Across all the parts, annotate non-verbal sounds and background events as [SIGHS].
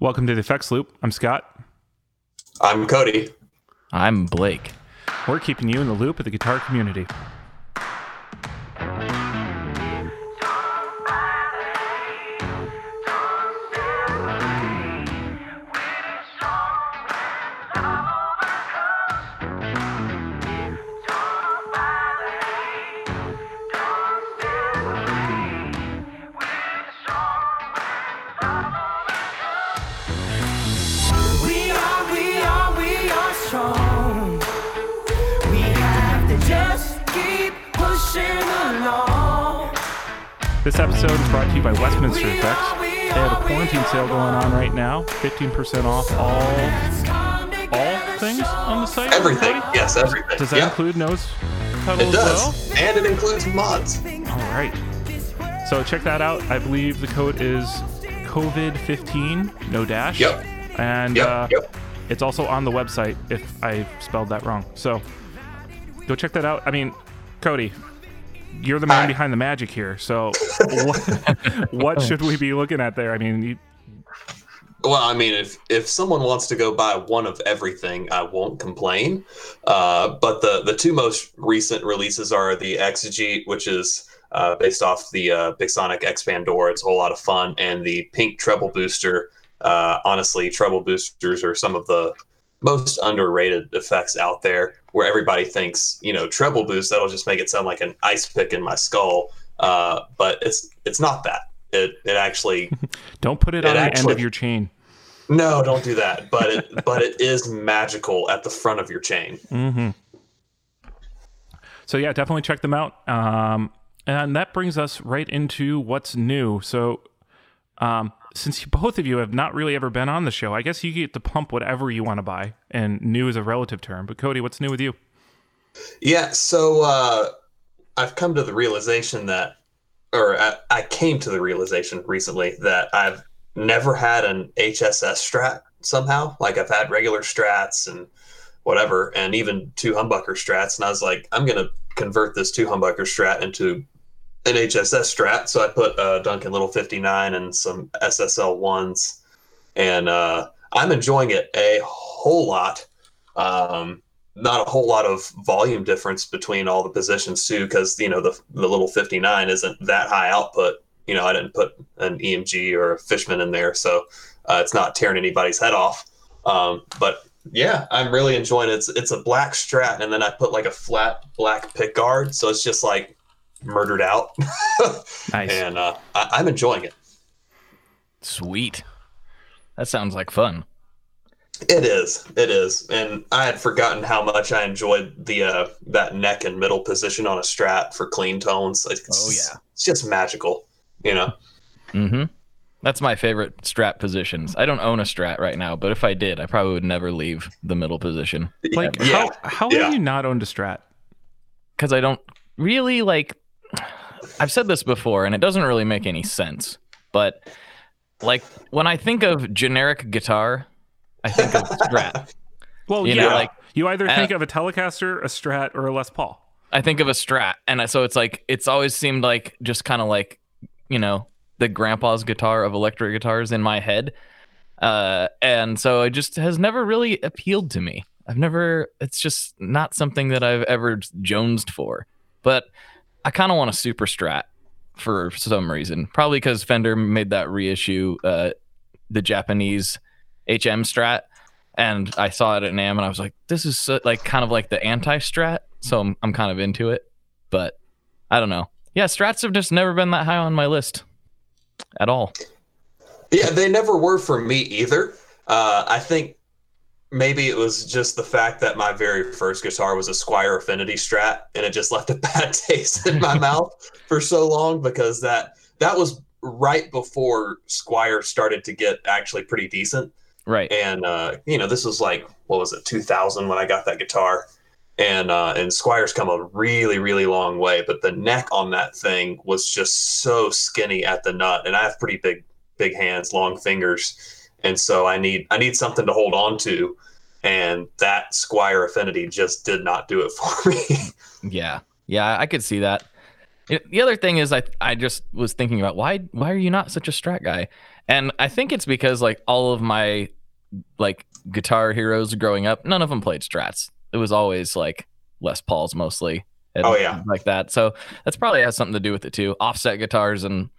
Welcome to the Effects Loop. I'm Scott. I'm Cody. I'm Blake. We're keeping you in the loop of the guitar community. 15% off all all things on the site. Everything. Cody? Yes, everything. Does that yeah, include nose pedal It does. well? And it includes mods. All right. So check that out. I believe the code is COVID15, no dash. Yep. And Yep. uh, yep. it's also on the website if I spelled that wrong. So go check that out. I mean, Cody, you're the man Hi. behind the magic here. So [LAUGHS] what, what should we be looking at there? I mean, you, Well, I mean, if if someone wants to go buy one of everything, I won't complain. Uh, but the the two most recent releases are the Exegete, which is uh, based off the uh, Big Sonic X Pandora. It's a whole lot of fun, and the Pink Treble Booster. Uh, honestly, treble boosters are some of the most underrated effects out there. Where everybody thinks, you know, treble boost that'll just make it sound like an ice pick in my skull. Uh, but it's it's not that. It it actually [LAUGHS] don't put it, It on the end of your chain. No, don't do that. But it [LAUGHS] but it is magical at the front of your chain. Mm-hmm. So yeah, definitely check them out. Um, and that brings us right into what's new. So, um, since [LAUGHS] both of you have not really ever been on the show, I guess you get to pump whatever you want to buy, and new is a relative term. But Cody, what's new with you? Yeah, so uh, I've come to the realization that, or I, I came to the realization recently that I've never had an HSS strat somehow. Like I've had regular strats and whatever, and even two humbucker strats, and I was like, I'm gonna convert this two humbucker strat into an HSS strat. So I put uh, Duncan Little 59 and some SSL ones, and uh, I'm enjoying it a whole lot. Um, not a whole lot of volume difference between all the positions too, because you know the the little 59 isn't that high output. You know, I didn't put an EMG or a Fishman in there, so uh, it's not tearing anybody's head off. Um, but yeah, I'm really enjoying it. It's it's a black strat, and then I put like a flat black pick guard, so it's just like murdered out, [LAUGHS] Nice. and uh, I, I'm enjoying it. Sweet. That sounds like fun. It is. It is. And I had forgotten how much I enjoyed the uh that neck and middle position on a strat for clean tones. It's, Oh, yeah. It's just magical, you know. Mm-hmm. That's my favorite strat positions. I don't own a strat right now, but if I did, I probably would never leave the middle position like, yeah. how how yeah. have you not owned a Strat? because I don't really like. I've said this before, and it doesn't really make any sense. But like when I think of generic guitar, I think of [LAUGHS] strat. Well, You yeah, know, like, you either uh, think of a Telecaster, a Strat, or a Les Paul. I think of a strat, and so it's like it's always seemed like just kind of like you know the grandpa's guitar of electric guitars in my head, uh, and so it just has never really appealed to me. I've never. It's just not something that I've ever jonesed for. But I kind of want a super strat for some reason. Probably because Fender made that reissue, uh, the Japanese HM strat, and I saw it at NAMM, and I was like, this is so, like kind of like the anti strat. So I'm, I'm kind of into it, but I don't know. Yeah, strats have just never been that high on my list at all. Yeah, they never were for me either. Uh, I think maybe it was just the fact that my very first guitar was a Squier Affinity Strat, and it just left a [LAUGHS] bad taste in my [LAUGHS] mouth for so long because that that was right before Squier started to get actually pretty decent. Right. and uh, you know this was like what was it 2000 when i got that guitar and uh, and squier's come a really really long way but the neck on that thing was just so skinny at the nut and i have pretty big big hands long fingers and so i need i need something to hold on to and that squire affinity just did not do it [LAUGHS] for me Yeah. Yeah, I could see that. The other thing is, I I just was thinking about why why are you not such a Strat guy? And I think it's because like all of my like guitar heroes growing up, none of them played Strats. It was always like Les Pauls mostly. and Oh, yeah. like that. So that's probably has something to do with it too. Offset guitars and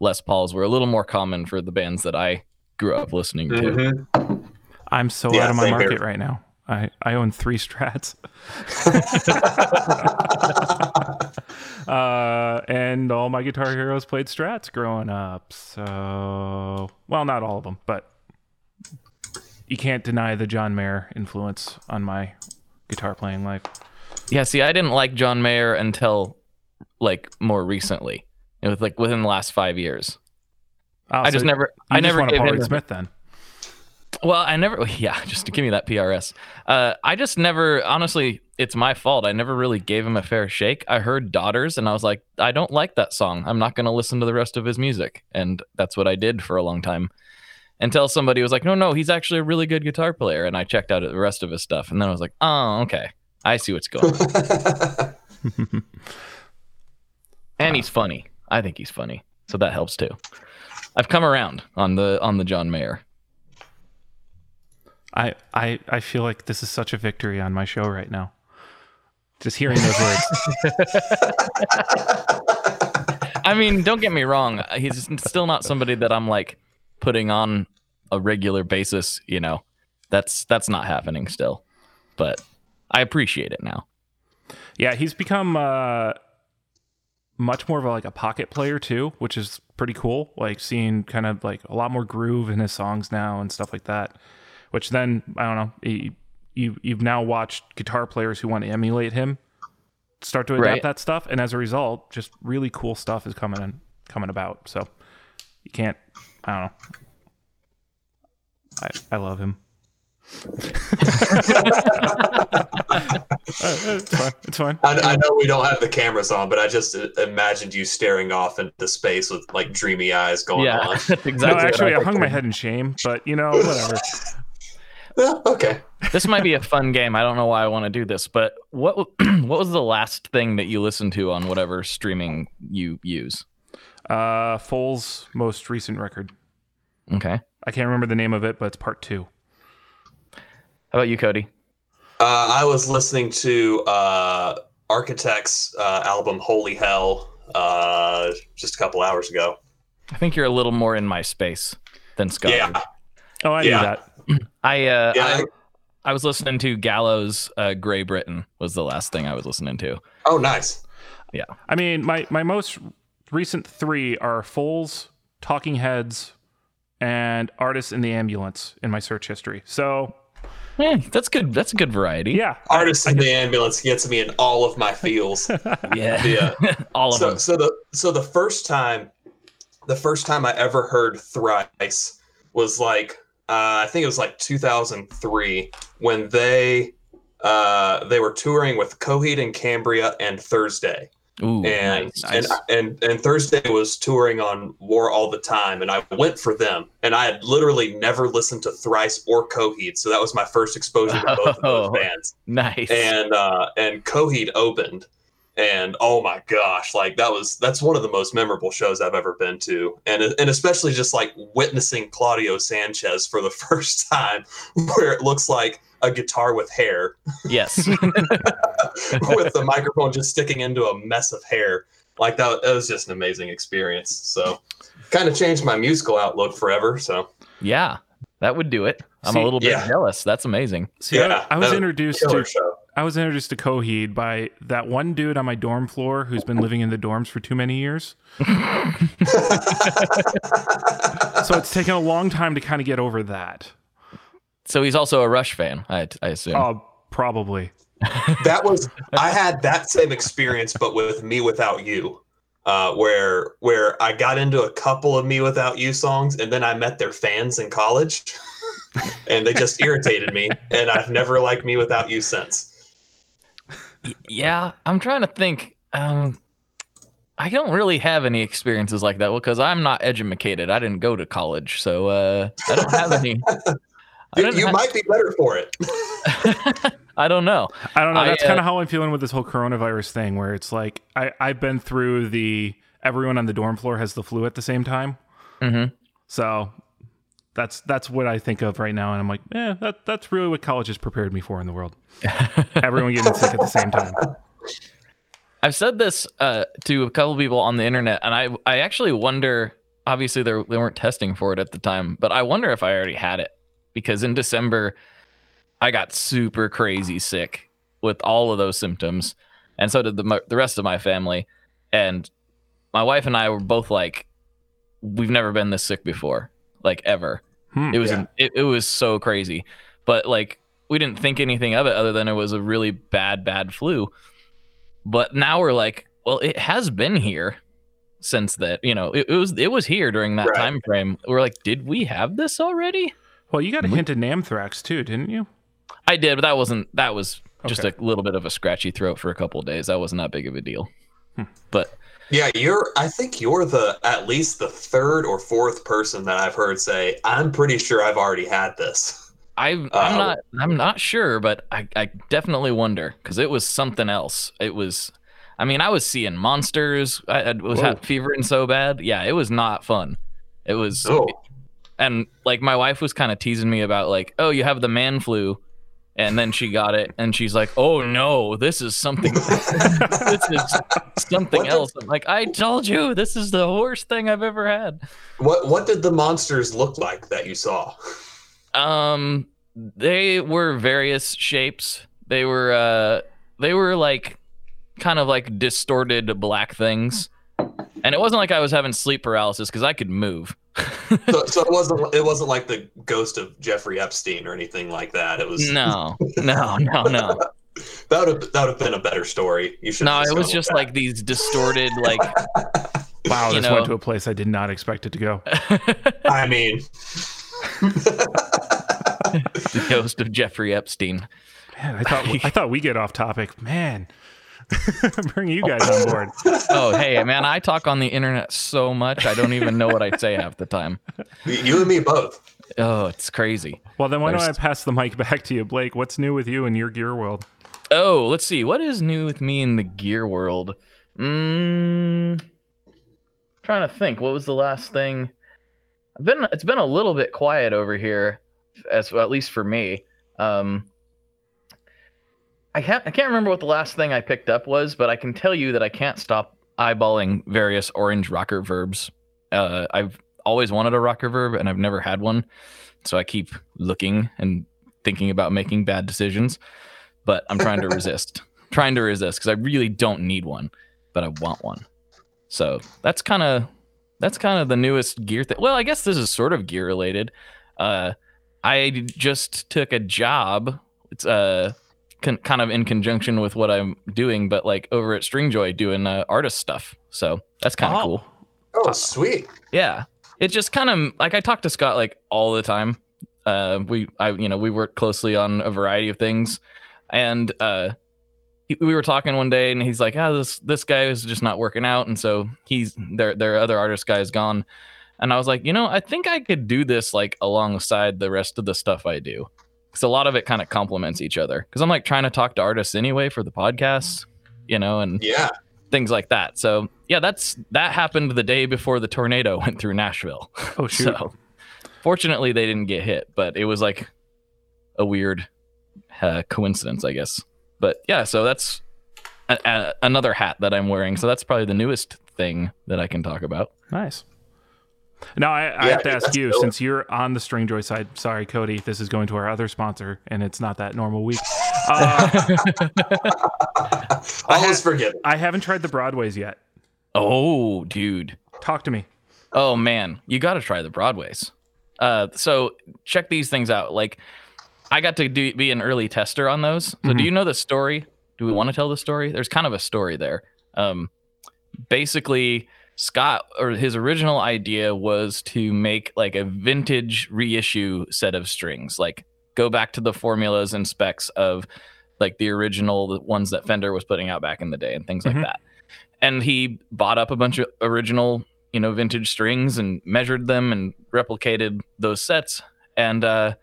Les Pauls were a little more common for the bands that I grew up listening to. Mhm. I'm so Yeah, out of my same here. market right now. I, I own three strats. [LAUGHS] uh, and all my guitar heroes played strats growing up. So, well, not all of them, but you can't deny the John Mayer influence on my guitar playing life. Yeah, see, I didn't like John Mayer until like more recently. It was like within the last five years. Oh, I just never, I just never gave Paul in Reed to- Smith then. Well, I never, [LAUGHS] yeah, just to give me that PRS. Uh, I just never, honestly, it's my fault. I never really gave him a fair shake. I heard Daughters and I was like, I don't like that song. I'm not going to listen to the rest of his music. And that's what I did for a long time until somebody was like, no, no, he's actually a really good guitar player. And I checked out the rest of his stuff. And then I was like, oh, okay. I see what's going on. [LAUGHS] and he's funny. I think he's funny. So that helps too. I've come around on the on the John Mayer. I, I, I feel like this is such a victory on my show right now. Just hearing those words. [LAUGHS] [LAUGHS] I mean, don't get me wrong. He's still not somebody that I'm like putting on a regular basis. You know, that's that's not happening still. But I appreciate it now. Yeah, he's become uh, much more of a, like a pocket player too, which is pretty cool. Like seeing kind of like a lot more groove in his songs now and stuff like that. Which then I don't know. he- You you've now watched guitar players who want to emulate him start to adapt Right. that stuff, and as a result, just really cool stuff is coming in, coming about. So you can't. I don't know. I I love him. It's fine. It's fine. I, I know we don't have the cameras on, but I just uh, imagined you staring off into space with like dreamy eyes going yeah, on. [LAUGHS] that's exactly. no, actually, I hung my head in shame, but you know, whatever. [LAUGHS] Yeah, okay. this might be a fun game. I don't know why I want to do this, but what [CLEARS THROAT] what was the last thing that you listened to on whatever streaming you use? Uh, Foals' most recent record. Okay. I can't remember the name of it, but it's part two. How about you, Cody? Uh, I was listening to uh, Architects' uh, album "Holy Hell" uh, just a couple hours ago. I think you're a little more in my space than Scott. Yeah, Oh, I Yeah. knew that. [CLEARS THROAT] I uh, Yeah, I, I- I was listening to Gallows uh, Grey Britain was the last thing I was listening to. Oh, nice. Yeah. I mean, my my most recent three are Foals, Talking Heads, and Artists in the Ambulance in my search history. So Yeah, that's good. That's a good variety. yeah, Artist in the ambulance gets me in all of my feels. [LAUGHS] yeah, Yeah. [LAUGHS] all of so them. so the so the first time the first time I ever heard thrice was like uh, I think it was like 2003 when they uh, they were touring with Coheed and Cambria and Thursday Ooh, and nice, and nice. and and Thursday was touring on War all the time and I went for them and I had literally never listened to Thrice or Coheed so that was my first exposure to both of those Oh. [LAUGHS] bands nice. and uh and Coheed opened and oh my gosh like that was that's one of the most memorable shows I've ever been to and and especially just like witnessing Claudio Sanchez for the [LAUGHS] first time where it looks like a guitar with hair yes. [LAUGHS] with the microphone just sticking into a mess of hair like that, that was just an amazing experience so kind of changed my musical outlook forever so yeah, that would do it. I'm See, a little bit yeah. jealous. That's amazing. See, Yeah, I, I was introduced to show I was introduced to Coheed by that one dude on my dorm floor who's been living in the dorms for too many years. [LAUGHS] so it's taken a long time to kind of get over that. So he's also a Rush fan, I, I assume. Oh, probably. [LAUGHS] that was I had that same experience, but with me without you, uh, where where I got into a couple of me without you songs, and then I met their fans in college, [LAUGHS] and they just irritated me, and I've never liked me without you since. Yeah, I'm trying to think. Um, I don't really have any experiences like that because I'm not educated. I didn't go to college, so uh, I don't have any. [LAUGHS] I You, didn't you might be better for it. [LAUGHS] I don't know. I don't know. That's uh, kind of how I'm feeling with this whole coronavirus thing, where it's like I I've been through the everyone on the dorm floor has the flu at the same time. Mhm. So that's that's what I think of right now, and I'm like, yeah, that that's really what college has prepared me for in the world. [LAUGHS] everyone getting sick at the same time. [LAUGHS] I've said this uh, to a couple people on the internet, and I I actually wonder. Obviously, they they weren't testing for it at the time, but I wonder if I already had it because in December I got super crazy sick with all of those symptoms, and so did the the rest of my family. And my wife and I were both like, "We've never been this sick before, like ever." Hmm. It was Yeah. it, it was so crazy, but like we didn't think anything of it other than it was a really bad bad flu. But now we're like, well, it has been here since that. You know, it, it was it was here during that Right. time frame. We're like, did we have this already? Well, you got a hint of NAMMthrax too, didn't you? I did, but that wasn't. That was just Okay. a little bit of a scratchy throat for a couple of days. That wasn't that big of a deal. But Yeah, you're. I think you're the at least the third or fourth person that I've heard say, "I'm pretty sure I've already had this." I, I'm Uh, not. I'm not sure, but I, I definitely wonder because it was something else. It was. I mean, I was seeing monsters. I, I was Whoa. fevering so bad. Yeah, it was not fun. It was. Oh, and like my wife was kind of teasing me about like, oh, you have the man flu, and then she got it, and she's like, oh no, this is something. [LAUGHS] this is something What else. I'm like, I told you, this is the worst thing I've ever had. what what did the monsters look like that you saw? Um, they were various shapes. They were uh, they were like kind of like distorted black things, and it wasn't like I was having sleep paralysis because I could move. [LAUGHS] So, so it wasn't it wasn't like the ghost of Jeffrey Epstein or anything like that. It was No, [LAUGHS] no, no, no. that would have that would have been a better story. You should. No, it was just like these distorted, like [LAUGHS] Wow, You this know- went to a place I did not expect it to go. I mean, the ghost of Jeffrey Epstein. Man, I thought I thought we get off topic. Man, [LAUGHS] bring you guys on board. [LAUGHS] Oh, hey, man, I talk on the internet so much I don't even know what I say half the time. you and me both. Oh, it's crazy. Well, then why don't I pass the mic back to you, Blake? What's new with you in your gear world? Oh, let's see. What is new with me in the gear world? Mm, trying to think. What was the last thing? I've been. It's been a little bit quiet over here, as well, at least for me. Um, I can't. I can't remember what the last thing I picked up was, but I can tell you that I can't stop eyeballing various orange Rockerverbs. Uh, I've always wanted a Rockerverb, and I've never had one, so I keep looking and thinking about making bad decisions but I'm trying to [LAUGHS] resist. trying to resist because I really don't need one, but I want one. So that's kind of that's kind of the newest gear thing. Well, I guess this is sort of gear related. Uh, I just took a job. It's uh con- kind of in conjunction with what I'm doing, but like over at Stringjoy doing uh, artist stuff. So that's kind of Oh. cool. Oh, sweet. Yeah. It just kind of like I talk to Scott like all the time. Uh, we I you know we work closely on a variety of things, and uh, he, we were talking one day, and he's like, "Ah, this this guy is just not working out," and so he's their their other artist guy is gone, and I was like, you know, I think I could do this like alongside the rest of the stuff I do, because a lot of it kind of complements each other. Because I'm like trying to talk to artists anyway for the podcast, you know, and Yeah. things like that. So yeah, that's that happened the day before the tornado [LAUGHS] went through Nashville. Oh [LAUGHS] shoot! So fortunately, they didn't get hit, but it was like a weird uh, coincidence, I guess. But yeah, so that's a, a, another hat that I'm wearing. So that's probably the newest thing that I can talk about. Nice. Now I, I Yeah, have to ask you, dope. since you're on the Stringjoy side. Sorry, Cody. This is going to our other sponsor, and it's not that normal week. [LAUGHS] Uh, All is forgiven. I haven't tried the Broadways yet. Oh, dude. Talk to me. Oh man, you got to try the Broadways. Uh, so check these things out. Like, I got to do, be an early tester on those. So, Mhm. do you know the story? Do we want to tell the story? There's kind of a story there. Um, basically, Scott or his original idea was to make like a vintage reissue set of strings, like go back to the formulas and specs of like the original ones that Fender was putting out back in the day and things Mhm. like that. And he bought up a bunch of original, you know, vintage strings and measured them and replicated those sets. And uh,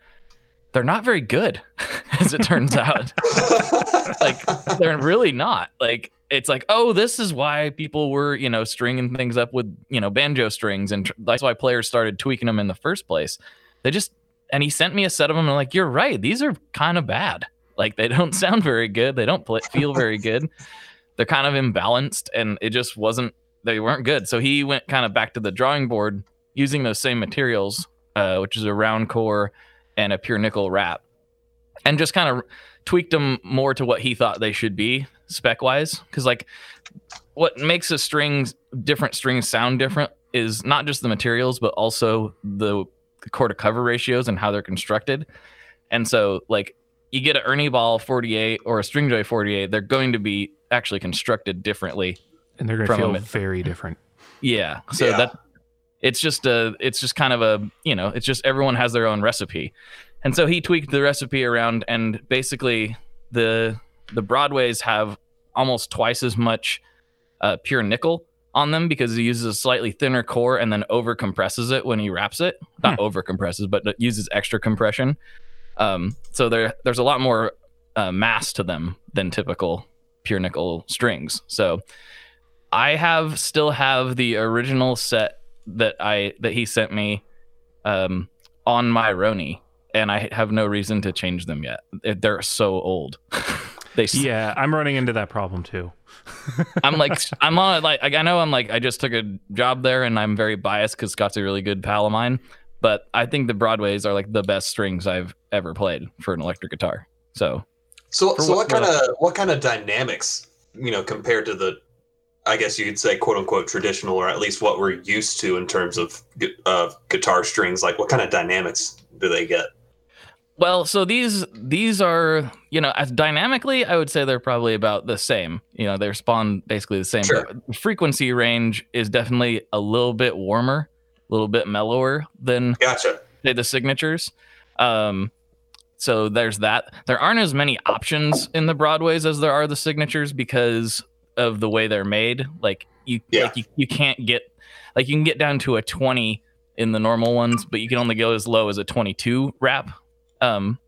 they're not very good, [LAUGHS] as it turns out. [LAUGHS] like they're really not. Like it's like, oh, this is why people were, you know, stringing things up with, you know, banjo strings, and tr- that's why players started tweaking them in the first place. They just, and he sent me a set of them, and I'm like, you're right, these are kind of bad. Like they [LAUGHS] don't sound very good. They don't play, feel very good. They're kind of imbalanced, and it just wasn't. They weren't good. So he went kind of back to the drawing board using those same materials, uh, which is a round core and a pure nickel wrap, and just kind of tweaked them more to what he thought they should be spec wise. Because like, what makes a string different strings sound different is not just the materials, but also the core to cover ratios and how they're constructed. And so like you get an Ernie Ball 48 or a Stringjoy 48, they're going to be actually constructed differently. And they're going to feel a- very different. Yeah. So Yeah. that it's just a it's just kind of a you know it's just everyone has their own recipe, and so he tweaked the recipe around and basically the the Broadways have almost twice as much uh, pure nickel on them because he uses a slightly thinner core and then over compresses it when he wraps it. Not over compresses, but uses extra compression. Um, so there there's a lot more uh, mass to them than typical pure nickel strings. So I have still have the original set that I that he sent me um, on my Roni, and I have no reason to change them yet. They're so old. [LAUGHS] they Yeah, I'm running into that problem too. [LAUGHS] I'm like [LAUGHS] I'm on like I know I'm like I just took a job there and I'm very biased because Scott's a really good pal of mine, but I think the Broadways are like the best strings I've ever played for an electric guitar. So So, so what- what kind of what kind of dynamics, you know, compared to the, I guess you could say quote unquote traditional, or at least what we're used to in terms of gu- uh, guitar strings. Like, what kind of dynamics do they get? Well, so these these are you know as dynamically, I would say they're probably about the same. You know, they spawn basically the same. Sure. The frequency range is definitely a little bit warmer, a little bit mellower than Gotcha. say the signatures. Um, so there's that. There aren't as many options in the Broadways as there are the signatures because of the way they're made. Like you, Yeah. like you, you can't get like you can get down to a 20 in the normal ones, but you can only go as low as a 22 wrap um,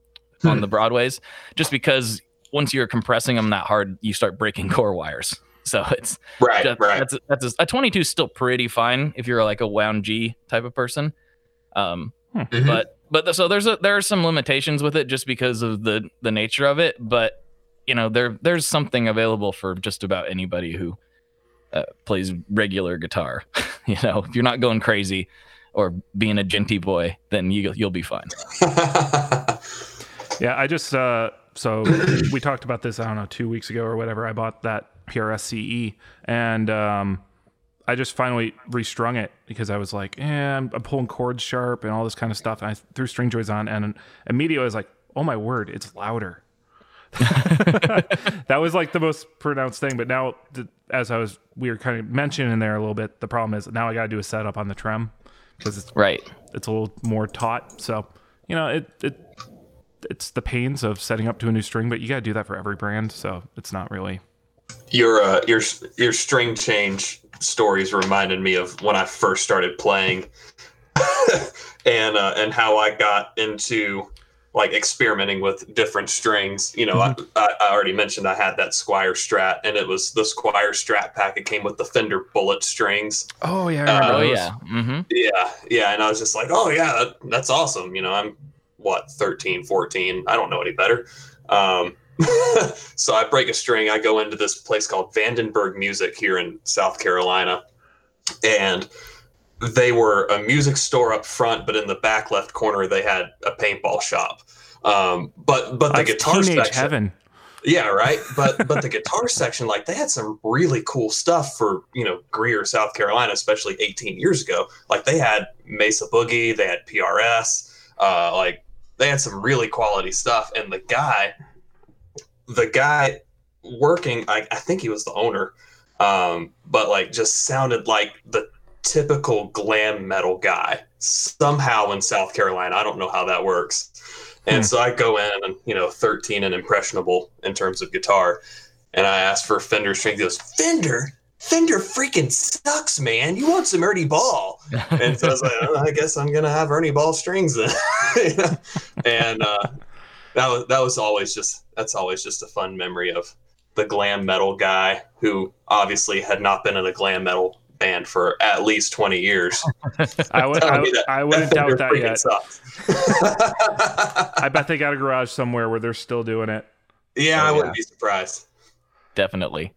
on Hmm. the [LAUGHS] Broadways, just because once you're compressing them that hard, you start breaking [LAUGHS] core wires. So it's Right. just- right. That's a, that's a, a 22 is still pretty fine if you're like a wound G type of person. Um, Mhm. but but th- so there's a, there are some limitations with it just because of the the nature of it. But you know there there's something available for just about anybody who uh, plays regular guitar. [LAUGHS] you know, if you're not going crazy or being a djenty boy, then you you'll be fine. [LAUGHS] Yeah, I just uh so we talked about this I don't know 2 weeks ago or whatever. I bought that PRS CE E, and um I just finally restrung it because I was like, eh, I'm, I'm pulling chords sharp and all this kind of stuff. And I threw Stringjoys on, and immediately I was like, oh my word, it's louder. [LAUGHS] that was like the most pronounced thing. But now, as I was, we were kind of mentioning there a little bit, the problem is now I got to do a setup on the trem because it's Right. it's a little more taut. So, you know, it it it's the pains of setting up to a new string, but you got to do that for every brand. So it's not really. your uh, your your string change stories reminded me of when I first started playing, [LAUGHS] and uh, and how I got into like experimenting with different strings. You know, I, I, I already mentioned I had that Squier Strat, and it was the Squier Strat pack. It came with the Fender Bullet strings. Oh yeah, I remember Oh those. yeah. Mm-hmm. Yeah, yeah, and I was just like, oh yeah, that, that's awesome. You know, I'm what 13, 14. I don't know any better. Um, [LAUGHS] so I break a string. I go into this place called Vandenberg Music here in South Carolina, and they were a music store up front, but in the back left corner they had a paintball shop. Um, but but the That's guitar teenage section, heaven. yeah, right. But but the [LAUGHS] guitar section, like they had some really cool stuff for you know Greer, South Carolina, especially 18 years ago. Like they had Mesa Boogie, they had PRS, uh, like they had some really quality stuff. And the guy, the guy working, I, I think he was the owner, um, but like just sounded like the typical glam metal guy somehow in South Carolina. I don't know how that works. And Hmm. so I go in and, you know, 13 and impressionable in terms of guitar. And I asked for Fender strings. He goes, Fender? Fender freaking sucks, man. You want some Ernie Ball. [LAUGHS] And so I was like, "Oh, I guess I'm going to have Ernie Ball strings then. [LAUGHS] You know? and uh, that was that was always just that's always just a fun memory of the glam metal guy who obviously had not been in a glam metal band for at least 20 years. [LAUGHS] I would. Tell I, me that- I wouldn't doubt that yet. I bet they got a garage somewhere where they're still doing it. yeah, Oh, I wouldn't yeah. be surprised. definitely.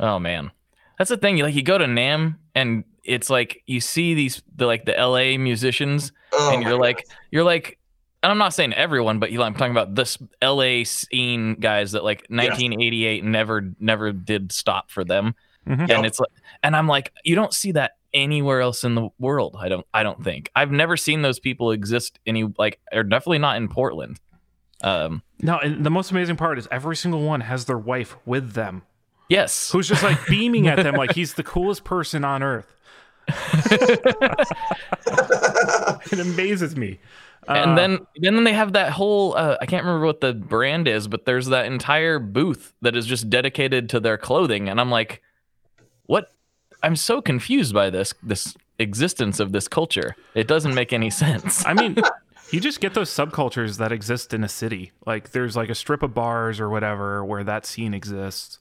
Oh man, that's the thing. Like you go to NAMM and it's like you see these the like the LA musicians Oh and you're God. like you're like and I'm not saying everyone, but you know, I'm talking about this LA scene guys that like 1988 never never did stop for them. Mhm. Yep. And it's like and I'm like you don't see that anywhere else in the world. I don't I don't think. I've never seen those people exist any like or definitely not in Portland. Um No, and the most amazing part is every single one has their wife with them, yes. who's just like beaming at them like [LAUGHS] he's the coolest person on earth. [LAUGHS] it amazes me. Uh, and then then they have that whole uh, I can't remember what the brand is, but there's that entire booth that is just dedicated to their clothing, and I'm like, what? I'm so confused by this this existence of this culture. It doesn't make any sense. I mean, you just get those subcultures that exist in a city. Like there's like a strip of bars or whatever where that scene exists.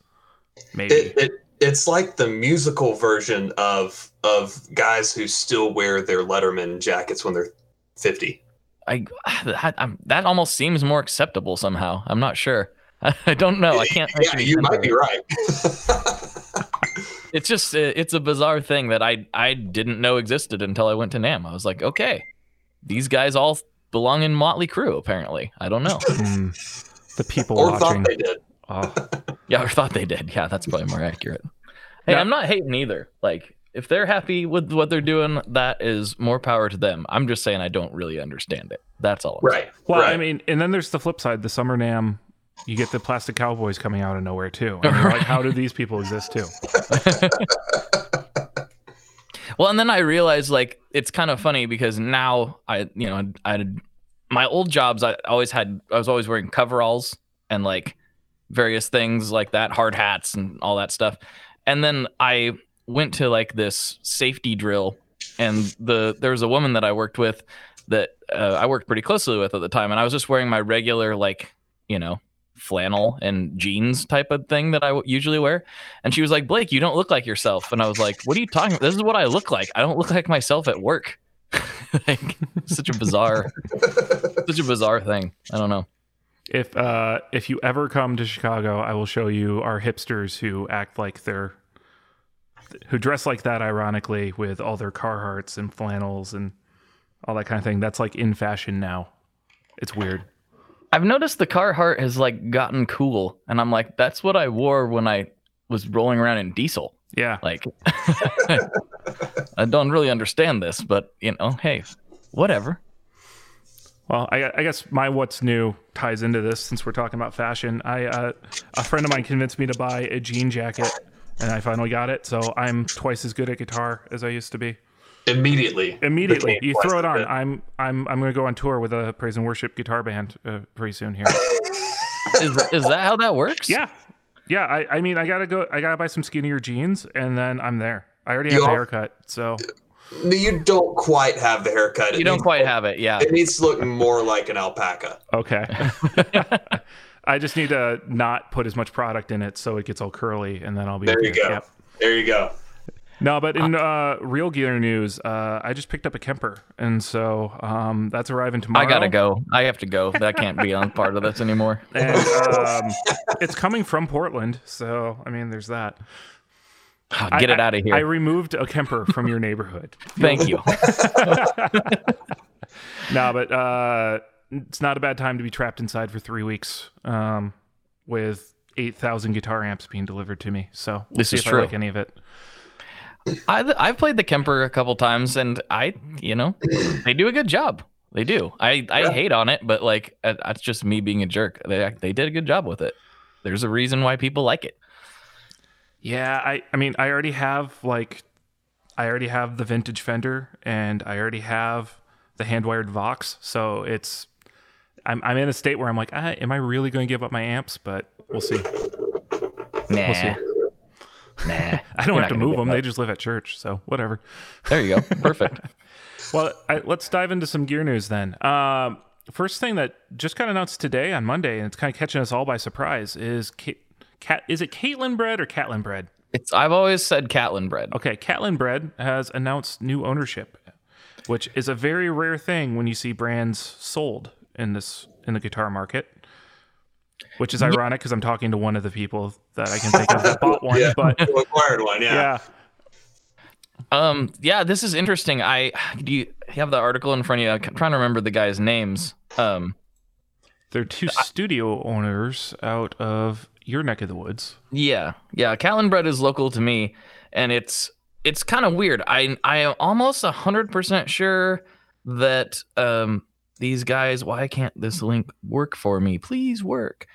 Maybe. it, it it's like the musical version of of guys who still wear their Letterman jackets when they're 50. I, that, I'm, that almost seems more acceptable somehow. I'm not sure. I, [LAUGHS] I don't know. I can't. make Yeah, you might of be right. [LAUGHS] It's just uh, it's a bizarre thing that I I didn't know existed until I went to NAMM. I was like, okay, these guys all belong in Motley Crue. Apparently, I don't know. Hmm. the people or watching. thought they did. Oh, Yeah, or thought they did. Yeah, that's probably more accurate. Hey, Yeah. I'm not hating either. Like, if they're happy with what they're doing, that is more power to them. I'm just saying I don't really understand it. That's all. I'm Right. well, right. I mean, and then there's the flip side. The Summer NAMM, you get the Plastic Cowboys coming out of nowhere too. And you're like, how do these people exist too? [LAUGHS] Well, and then I realized like it's kind of funny because now I, you know, I, I my old jobs I always had I was always wearing coveralls and like various things like that, hard hats and all that stuff. And then I went to like this safety drill and the there was a woman that I worked with that uh, I worked pretty closely with at the time and I was just wearing my regular like, you know, flannel and jeans type of thing that I w- usually wear. And she was like, Blake, you don't look like yourself. And I was like, what are you talking about? This is what I look like. I don't look like myself at work. [LAUGHS] like, such a bizarre, such a bizarre thing. I don't know. If uh, if you ever come to Chicago, I will show you our hipsters who act like they're who dress like that, ironically, with all their Carhartts and flannels and all that kind of thing. That's like in fashion now. It's weird. I've noticed the Carhartt has like gotten cool. And I'm like, that's what I wore when I was rolling around in diesel. Yeah. Like, [LAUGHS] I don't really understand this, but you know, hey, whatever. Well, I, I guess my what's new ties into this since we're talking about fashion. I uh, a friend of mine convinced me to buy a jean jacket, and I finally got it. So I'm twice as good at guitar as I used to be. Immediately. Immediately, you throw it on. good. I'm I'm I'm going to go on tour with a praise and worship guitar band uh, pretty soon here. [LAUGHS] Is, is that how that works? yeah, yeah. I I mean, I gotta go. I gotta buy some skinnier jeans, and then I'm there. I already You have a haircut, so No, You don't quite have the haircut. It You don't needs- quite have it. Yeah. It needs to look more like an alpaca. okay. [LAUGHS] [LAUGHS] I just need to not put as much product in it so it gets all curly, and then I'll be There okay. you go. Yep. There you go. No, but in uh, real gear news, uh, I just picked up a Kemper, and so um, that's arriving tomorrow. I gotta go. I have to go. That can't be on part of this anymore. [LAUGHS] and um, it's coming from Portland. So I mean, there's that. Oh, I- get it out of here. I removed a Kemper from your neighborhood. [LAUGHS] Thank you. [LAUGHS] no, but uh, it's not a bad time to be trapped inside for three weeks um, with eight thousand guitar amps being delivered to me. So we'll This see is if true. I like any of it. I, I've played the Kemper a couple times, and I, you know, they do a good job. They do. I, I Yeah. hate on it, but like uh, that's just me being a jerk. They they did a good job with it. There's a reason why people like it. Yeah, I I mean I already have like I already have the vintage Fender and I already have the hand wired Vox, so it's I'm I'm in a state where I'm like, ah, am I really going to give up my amps? But we'll see. Nah, see. Nah. [LAUGHS] I don't have to move them; they just live at church, so whatever. There you go. [LAUGHS] Perfect. Well, I, let's dive into some gear news then. Um, first thing that just got announced today on Monday, and it's kind of catching us all by surprise, is Ca- Cat. Is it Caitlin Bread or Catlin Bread? It's I've always said Catlin bread. Okay, Catlin Bread has announced new ownership, which is a very rare thing when you see brands sold in this in the guitar market. Which is ironic because I'm talking to one of the people that I can think of that bought [LAUGHS] one. yeah, But who acquired one. Yeah. yeah, Um, yeah, this is interesting. I do you have the article in front of you? I'm trying to remember the guys' names. Um, they're two studio owners out of your neck of the woods. Yeah, yeah. Callan bread is local to me, and it's it's kind of weird. I I am almost hundred percent sure that um these guys. Why can't this link work for me? Please work.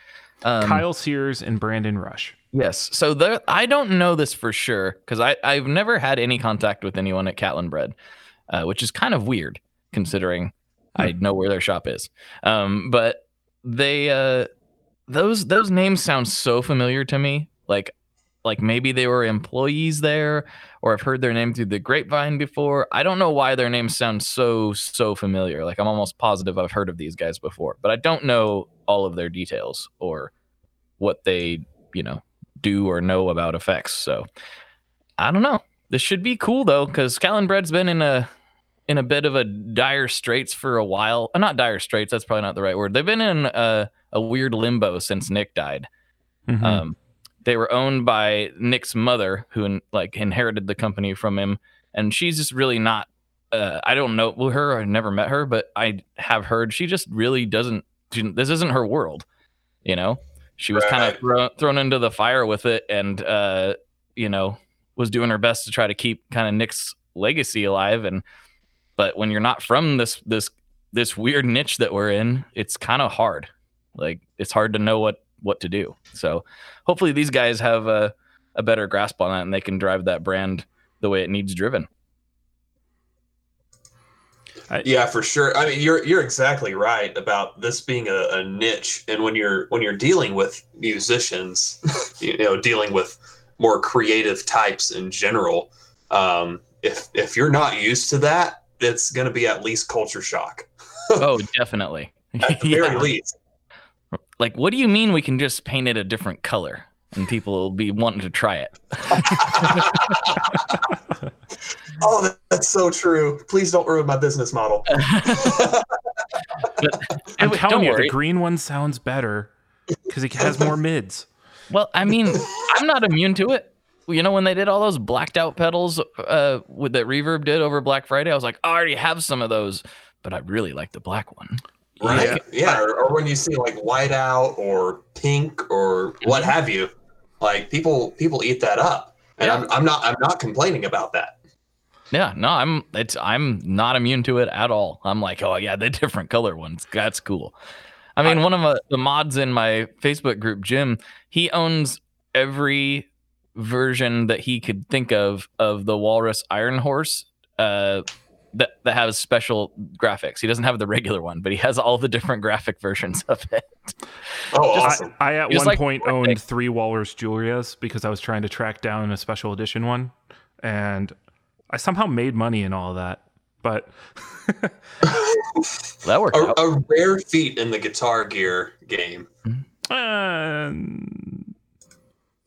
Um, Kyle Sears and Brandon Rush. Yes. So the I don't know this for sure because I I've never had any contact with anyone at Catlin Bread, uh, which is kind of weird considering I know where their shop is. Um, but they uh, those those names sound so familiar to me. Like like maybe they were employees there or I've heard their name through the grapevine before. I don't know why their names sound so so familiar. Like I'm almost positive I've heard of these guys before, but I don't know all of their details or what they, you know, do or know about effects. So I don't know. This should be cool though, because Callan Bread's been in a in a bit of a dire straits for a while. Uh, not dire straits. That's probably not the right word. They've been in a, a weird limbo since Nick died. Mhm. Um, they were owned by Nick's mother, who in, like inherited the company from him, and she's just really not. Uh, I don't know her. I never met her, but I have heard she just really doesn't. She, this isn't her world, you know. She was kind of Right. thrown, thrown into the fire with it, and uh, you know, was doing her best to try to keep kind of Nick's legacy alive. And but when you're not from this this this weird niche that we're in, it's kind of hard. Like it's hard to know what what to do. So hopefully these guys have a, a better grasp on that and they can drive that brand the way it needs driven. Yeah, for sure. I mean, you're you're exactly right about this being a, a niche, and when you're when you're dealing with musicians, [LAUGHS] you know, dealing with more creative types in general, um, if if you're not used to that, it's going to be at least culture shock, [LAUGHS] oh, definitely. at the [LAUGHS] Yeah. very least. Like, what do you mean we can just paint it a different color and people will be wanting to try it? [LAUGHS] Oh, that's so true. Please don't ruin my business model. [LAUGHS] I'm Don't telling you, worry. the green one sounds better because it has more mids. Well, I mean, I'm not immune to it. You know, when they did all those blacked out pedals uh, with that Reverb did over Black Friday, I was like, I already have some of those, but I really like the black one. Right? Yeah, or, or when you see like whiteout or pink or what Mm-hmm. have you, like people people eat that up, and Yeah. I'm I'm not I'm not complaining about that. Yeah, no, I'm it's I'm not immune to it at all. I'm like, oh yeah, the [LAUGHS] different color ones. That's cool. I mean, one of uh, the mods in my Facebook group, Jim, he owns every version that he could think of of the Walrus Iron Horse uh, that that has special graphics. He doesn't have the regular one, but he has all the different graphic versions of it. [LAUGHS] Oh, I, awesome! I at one like point Fortnite. owned three Walrus Julias because I was trying to track down a special edition one, and I somehow made money in all of that. But [LAUGHS] That worked a, out. a rare feat in the Guitar Gear game. uh,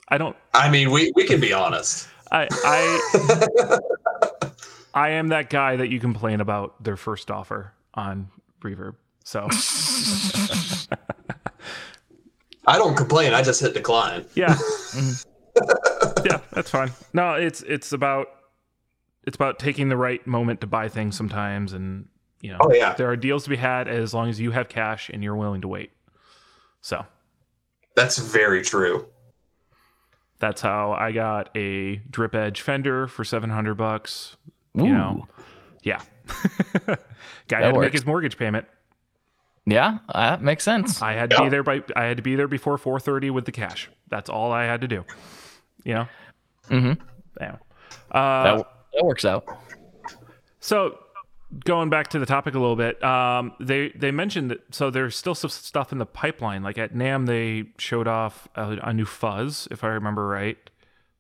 I don't. I mean, we we can be honest. I I [LAUGHS] I am that guy that you complain about their first offer on Reverb. So [LAUGHS] I don't complain. I just hit decline. yeah, [LAUGHS] mm-hmm. yeah, that's fine. No, it's it's about it's about taking the right moment to buy things sometimes, and you know, Oh, yeah. there are deals to be had as long as you have cash and you're willing to wait. So That's very true. that's how I got a drip edge fender for seven hundred bucks. Ooh. You know, yeah. [LAUGHS] Guy had to make his mortgage payment. Yeah, that makes sense. I had to be there by I had to be there before 4:30 with the cash. That's all I had to do. You know. Mhm. Yeah. Uh, That, that works out. so going back to the topic a little bit, um, they they mentioned that so there's still some stuff in the pipeline. Like at NAMM, they showed off a, a new fuzz, if I remember right.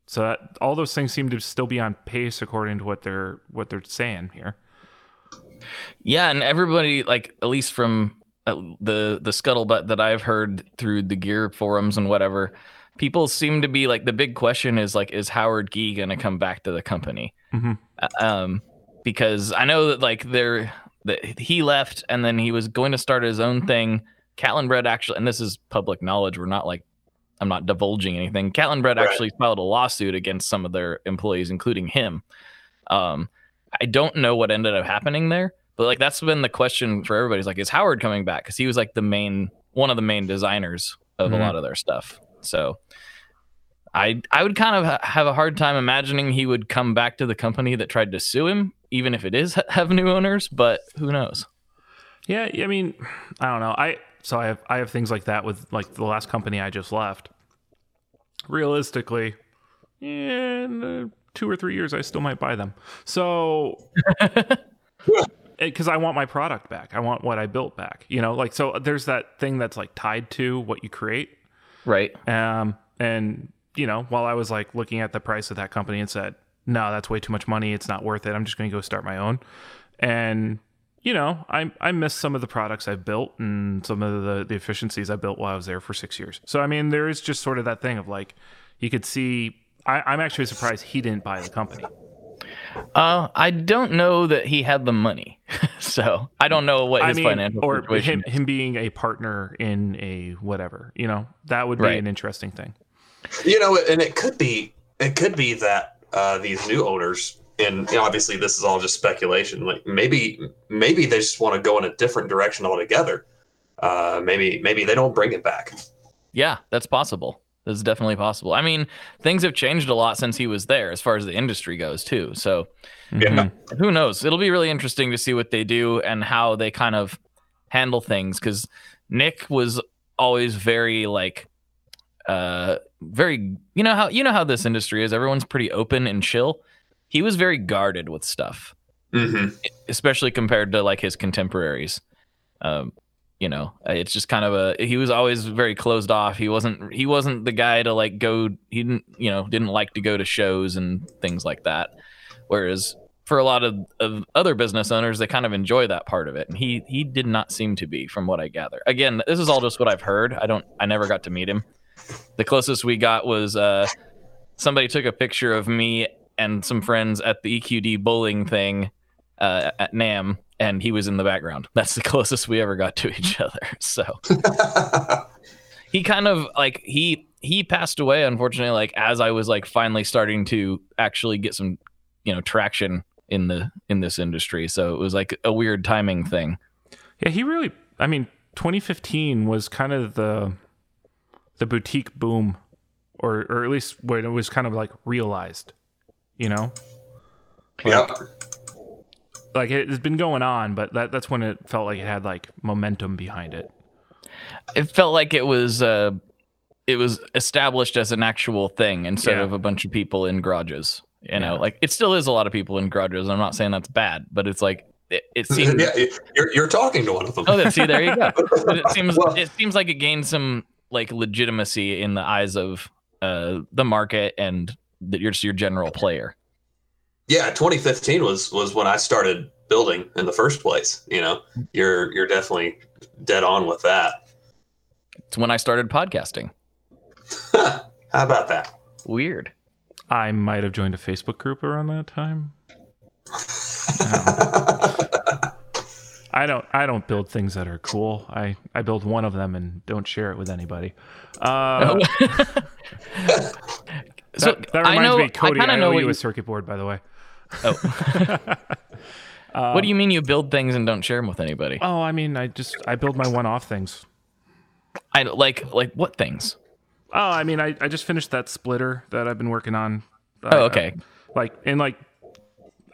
So that all those things seem to still be on pace according to what they're what they're saying here. Yeah, and everybody like at least from uh, the the scuttlebutt that I've heard through the gear forums and whatever, people seem to be like the big question is like is Howard Gee going to come back to the company? Mhm. Uh, Um because I know that like there that he left and then he was going to start his own thing. Catlin Bread actually and this is public knowledge, we're not like I'm not divulging anything. Catalinbread Right. actually filed a lawsuit against some of their employees including him. Um I don't know what ended up happening there, but like that's been the question for everybody's like, is Howard coming back? Because he was like the main one of the main designers of Mhm. a lot of their stuff. So I I would kind of ha- have a hard time imagining he would come back to the company that tried to sue him, even if it is [LAUGHS] have new owners. But who knows? Yeah, I mean, I don't know. I so I have I have things like that with like the last company I just left. Realistically, in uh, two or three years, I still might buy them. So, [LAUGHS] because I want my product back, I want what I built back. You know, like so. There's that thing that's like tied to what you create. Right? Um, and you know, while I was like looking at the price of that company and said, no, that's way too much money. It's not worth it. I'm just going to go start my own. And you know, I I miss some of the products I've built and some of the the efficiencies I built while I was there for six years. So I mean, there is just sort of that thing of like, you could see. I, I'm actually surprised he didn't buy the company. Uh, I don't know that he had the money, [LAUGHS] so I don't know what I his mean, financial or situation. him, is. him being a partner in a whatever, you know, that would be Right. an interesting thing. You know, and it could be it could be that uh, these new owners, and obviously this is all just speculation. Like maybe maybe they just want to go in a different direction altogether. Uh, maybe maybe they don't bring it back. Yeah, that's possible. That's definitely possible. I mean, things have changed a lot since he was there, as far as the industry goes, too. So Yeah. Mhm. who knows? It'll be really interesting to see what they do and how they kind of handle things. Because Nick was always very like, uh, very you know how you know how this industry is. Everyone's pretty open and chill. He was very guarded with stuff hmm especially compared to like his contemporaries. Um, you know, it's just kind of a he was always very closed off. He wasn't he wasn't the guy to like go. He didn't you know didn't like to go to shows and things like that. Whereas for a lot of, of other business owners, they kind of enjoy that part of it, and he he did not seem to be, from what I gather. Again, this is all just what I've heard. I don't I never got to meet him. The closest we got was uh, somebody took a picture of me and some friends at the EQD bowling thing uh, at NAMM, and he was in the background. That's the [LAUGHS] closest we ever got to each other. So [LAUGHS] he kind of like he he passed away, unfortunately. Like as I was like finally starting to actually get some, you know, traction in the in this industry. So it was like a weird timing thing. Yeah, he really. I mean, 2015 was kind of the the boutique boom, or or at least when it was kind of like realized. You know, yeah. like it, it's been going on, but that that's when it felt like it had like momentum behind it. It felt like it was uh it was established as an actual thing instead Yeah. of a bunch of people in garages. You know, Yeah. like it still is a lot of people in garages. I'm not saying that's bad, but it's like it, it seems [LAUGHS] yeah, you're, you're talking to one of them. Oh, see, there you go. [LAUGHS] But it seems Well- it seems like it gained some like legitimacy in the eyes of uh, the market and the, your your general player. yeah 2015 was was when i started building in the first place you know you're you're definitely dead on with that It's when I started podcasting. [LAUGHS] how about that Weird. I might have joined a Facebook group around that time. [LAUGHS] I don't. I don't build things that are cool. I I build one of them and don't share it with anybody. Uh, [LAUGHS] so that, that I know me, Cody. I I, kind of owe know you a circuit board, by the way. oh. [LAUGHS] what do you mean you build things and don't share them with anybody? Oh, I mean, I just I build my one-off things. I like like what things? Oh, I mean, I, I just finished that splitter that I've been working on. Oh, I- okay. like and like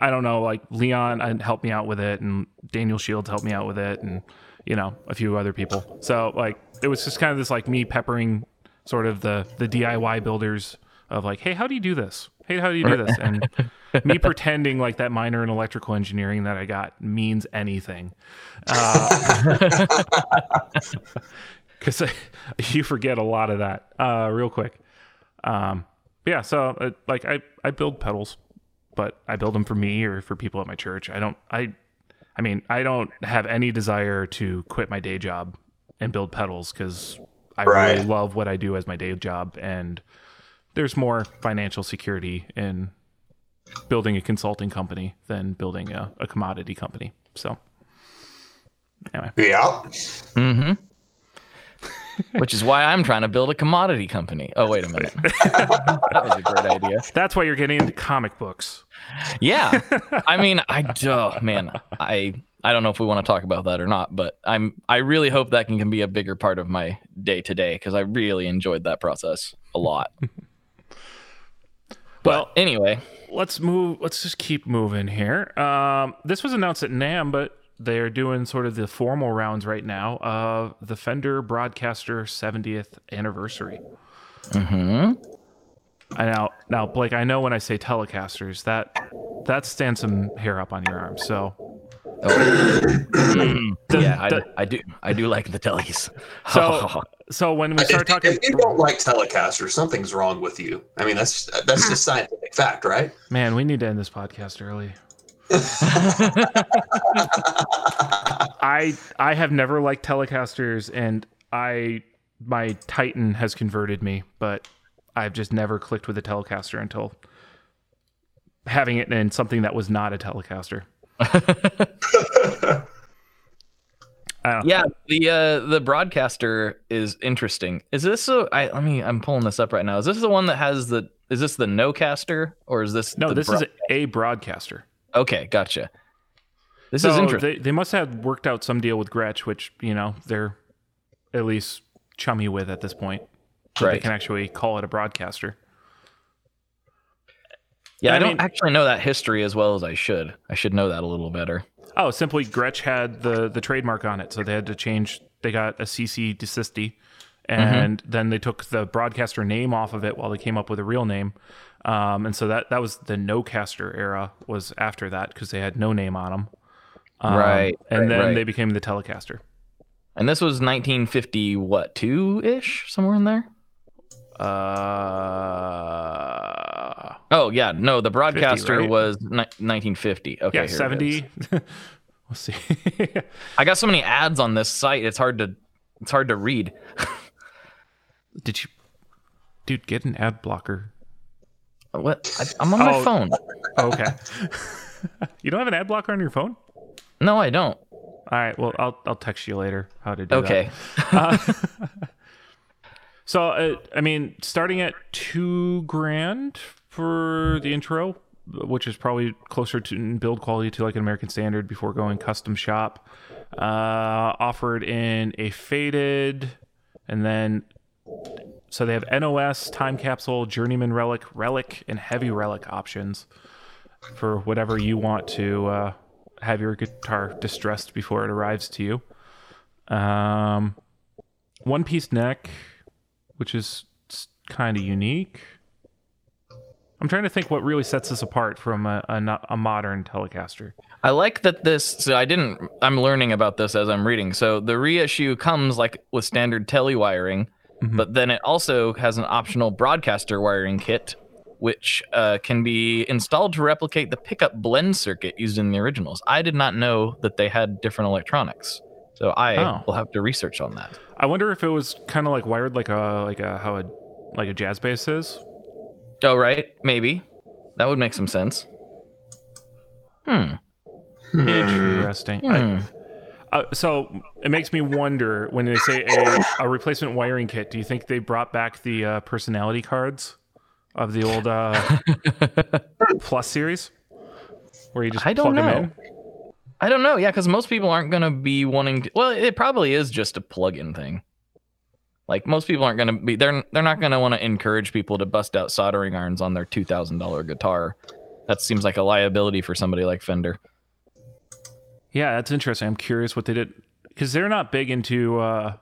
I don't know, like Leon uh, helped me out with it, and Daniel Shields helped me out with it, and you know a few other people. So like it was just kind of this like me peppering sort of the the DIY builders of like, hey, how do you do this? Hey, how do you do this? And [LAUGHS] me pretending like that minor in electrical engineering that I got means anything. [LAUGHS] Because you forget a lot of that uh, real quick. Um, but yeah, so uh, like I, I build pedals, but I build them for me or for people at my church. I don't I I mean, I don't have any desire to quit my day job and build pedals because I Right. really love what I do as my day job, and there's more financial security in building a consulting company than building a, a commodity company. So, anyway, Yeah. Mm-hmm. Which is why I'm trying to build a commodity company. Oh, wait a minute. [LAUGHS] that was a great idea. that's why you're getting into comic books. Yeah. [LAUGHS] I mean, I oh, man, I I don't know if we want to talk about that or not, but I'm I really hope that can, can be a bigger part of my day to day because I really enjoyed that process a lot. [LAUGHS] Well, Anyway, let's move. Let's just keep moving here. Um, this was announced at NAMM, but they're doing sort of the formal rounds right now of the Fender Broadcaster 70th anniversary. hmm I now, now, Blake. I know when I say Telecasters, that that stands some hair up on your arm. So, Oh. [CLEARS THROAT] yeah, I, I do I do like the tellies. [LAUGHS] so, [LAUGHS] so when we If, start talking, if you don't like Telecaster, something's wrong with you. I mean, that's that's just scientific fact, right? man, we need to end this podcast early. [LAUGHS] I I have never liked Telecasters, and I my Titan has converted me, but I've just never clicked with a Telecaster until having it in something that was not a Telecaster. [LAUGHS] Yeah, the uh the broadcaster is interesting. Is this a I let me I'm pulling this up right now. Is this the one that has the is this the Nocaster or is this no, the this broad- is a broadcaster. Okay, gotcha. This is interesting. They, they must have worked out some deal with Gretsch, which you know they're at least chummy with at this point. So They can actually call it a broadcaster. Yeah, I I, don't mean- actually know that history as well as I should. I should know that a little better. Oh, simply Gretsch had the the trademark on it, so they had to change. They got a CC desisti, and then they took the broadcaster name off of it while they came up with a real name. Um, and so that that was the Nocaster era was after that because they had no name on them. Um, Right, and right, then right. they became the Telecaster. And this was 1950 what, 2ish somewhere in there? Uh, Oh, yeah, no, the broadcaster right? was ni- 1950. Okay, yeah, here it is. [LAUGHS] seventy. Let's see. [LAUGHS] I got so many ads on this site. It's hard to it's hard to read. [LAUGHS] Did you, dude, get an ad blocker? What? I, I'm on my Oh. phone. Oh, okay. you don't have an ad blocker on your phone? No, I don't. All right. Well, I'll I'll text you later how to do that. Okay. So, uh, I mean, starting at two grand for the intro, which is probably closer to build quality to like an American Standard before going custom shop. Uh, offered in a faded, and then so they have NOS, time capsule, journeyman relic, relic, and heavy relic options for whatever you want to uh, have your guitar distressed before it arrives to you. Um, one piece neck, which is kind of unique. I'm trying to think what really sets this apart from a, a, a modern Telecaster. I like that this. So I didn't. I'm learning about this as I'm reading. So the reissue comes like with standard tele wiring, Mhm. but then it also has an optional broadcaster wiring kit, which uh, can be installed to replicate the pickup blend circuit used in the originals. I did not know that they had different electronics, so I Oh. will have to research on that. I wonder if it was kind of like wired like a like a how a like a jazz bass is. Oh right, maybe that would make some sense. Hmm. Interesting. I- Hmm. uh, so it makes me wonder when they say a, a replacement wiring kit. Do you think they brought back the uh, personality cards of the old uh, [LAUGHS] Plus series, where you just I don't plug them know. in? I don't know. Yeah, because most people aren't going to be wanting to. Well, it probably is just a plug-in thing. Like most people aren't going to be. They're they're not going to want to encourage people to bust out soldering irons on their two thousand dollar guitar. That seems like a liability for somebody like Fender. Yeah, that's interesting. I'm curious what they did because they're not big into uh,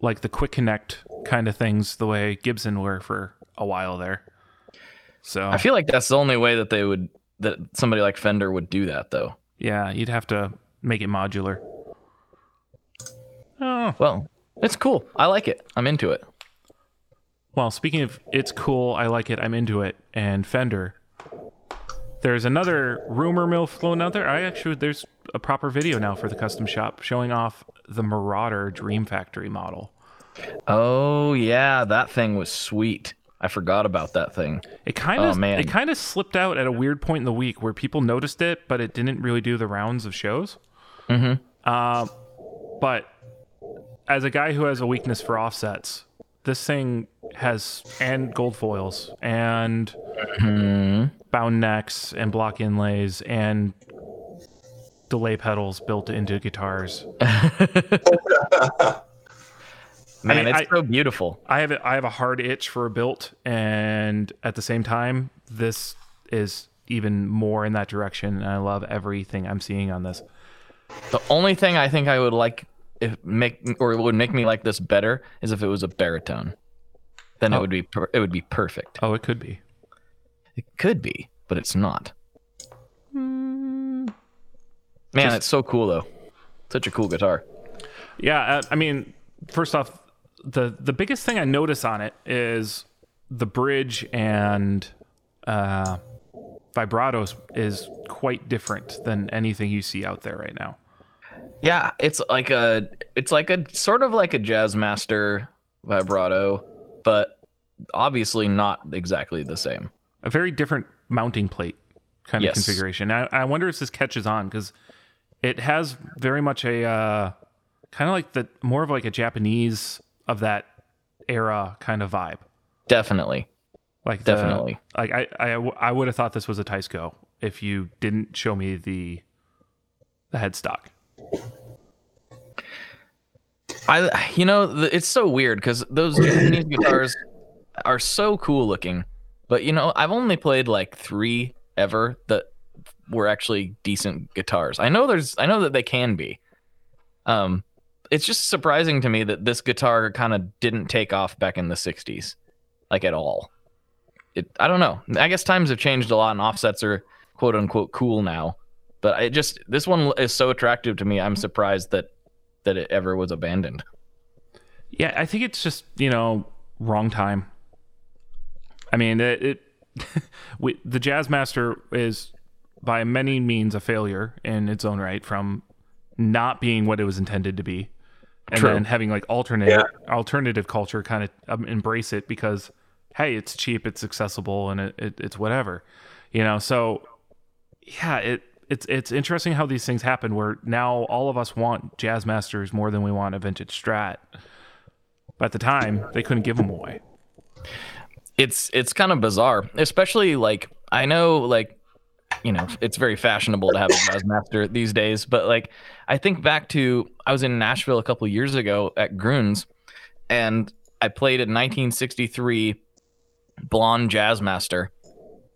like the quick connect kind of things the way Gibson were for a while there. So I feel like that's the only way that they would that somebody like Fender would do that though. yeah, you'd have to make it modular. Oh Well, it's cool. I like it. I'm into it. well, speaking of it's cool, I like it. I'm into it. And Fender, there's another rumor mill floating out there. I actually there's a proper video now for the custom shop showing off the Marauder Dream Factory model. Oh yeah, that thing was sweet. I forgot about that thing. It kind Oh, of man. it kind of slipped out at a weird point in the week where people noticed it, but it didn't really do the rounds of shows. Mm-hmm. Uh, but as a guy who has a weakness for offsets, this thing has and gold foils and bound necks and block inlays and delay pedals built into guitars. [LAUGHS] Man, mean, it's I- so beautiful. I have a, I have a hard itch for a built, and at the same time, this is even more in that direction. And I love everything I'm seeing on this. The only thing I think I would like if make or would make me like this better is if it was a baritone. Then it would be per- it would be perfect. Oh, it could be. It could be, but it's not. Man, it's so cool though. Such a cool guitar. Yeah, uh, I mean, first off, the the biggest thing I notice on it is the bridge and uh, vibratos is quite different than anything you see out there right now. Yeah, it's like a it's like a sort of like a jazz master vibrato, but obviously not exactly the same. a very different mounting plate kind of configuration. I, I wonder if this catches on because it has very much a uh, kind of like the more of like a Japanese of that era kind of vibe. Definitely. Like the- Definitely. like I, I I would have thought this was a Teisco if you didn't show me the the headstock. I you know th- it's so weird because those Japanese [LAUGHS] guitars are so cool looking, but you know I've only played like three ever that were actually decent guitars. I know there's I know that they can be. Um, it's just surprising to me that this guitar kind of didn't take off back in the '60s, like at all. It I don't know. I guess times have changed a lot, and offsets are quote unquote cool now. But it just this one is so attractive to me. I'm mm-hmm. surprised that that it ever was abandoned. Yeah, I think it's just you know wrong time. I mean, it, it [LAUGHS] we, the Jazzmaster is by many means a failure in its own right from not being what it was intended to be, and True. then having like alternate alternative culture kind of um, embrace it because hey, it's cheap, it's accessible, and it, it, it's whatever, you know. So yeah, it it's it's interesting how these things happen. Where now all of us want jazz masters more than we want a vintage Strat. But at the time, they couldn't give them away. It's it's kind of bizarre, especially like I know like you know it's very fashionable to have a jazz master these days, but like I think back to I was in Nashville a couple of years ago at Gruhn's, and I played a 1963 blonde jazz master,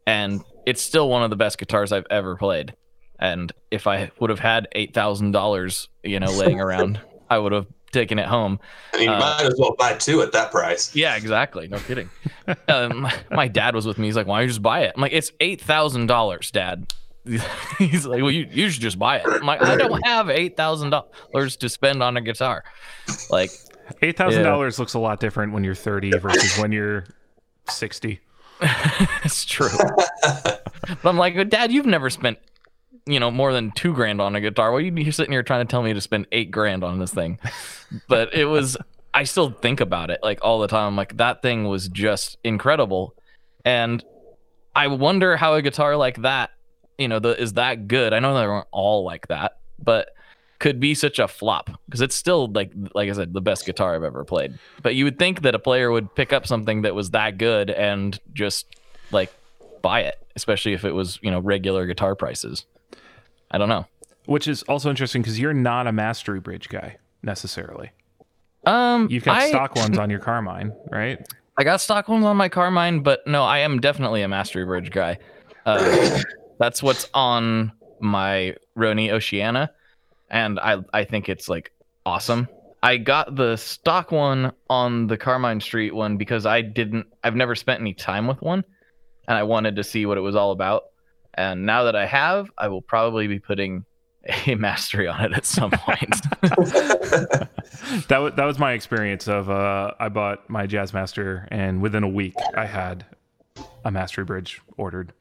and it's still one of the best guitars I've ever played. And if I would have had eight thousand dollars, you know, laying around, [LAUGHS] I would have taken it home. I mean, you Uh, might as well buy two at that price. Yeah, exactly. No kidding. [LAUGHS] um, my dad was with me. He's like, "Why don't you just buy it?" I'm like, "It's eight thousand dollars, Dad." [LAUGHS] He's like, "Well, you, you should just buy it." I'm like, "I don't have eight thousand dollars to spend on a guitar." Like, Eight thousand dollars looks a lot different when you're thirty versus when you're sixty. [LAUGHS] it's true. but I'm like, "Dad, you've never spent, you know, more than two grand on a guitar. Well, you you're sitting here trying to tell me to spend eight grand on this thing?" [LAUGHS] But it was. I still think about it like all the time. I'm like, that thing was just incredible, and I wonder how a guitar like that, you know, the, is that good. I know they weren't all like that, but could be such a flop because it's still like like I said, the best guitar I've ever played. But you would think that a player would pick up something that was that good and just like buy it, especially if it was you know regular guitar prices. I don't know. Which is also interesting because you're not a mastery bridge guy necessarily. Um, You've got I, stock ones on your [LAUGHS] Carmine, right? I got stock ones on my Carmine, but no, I am definitely a Mastery Bridge guy. Uh, [COUGHS] that's what's on my Roni Oceana, and I I think it's like awesome. I got the stock one on the Carmine Street one because I didn't I've never spent any time with one, and I wanted to see what it was all about. And now that I have, I will probably be putting a [LAUGHS] mastery on it at some point. [LAUGHS] That was that was my experience of uh, I bought my Jazzmaster and within a week I had a mastery bridge ordered.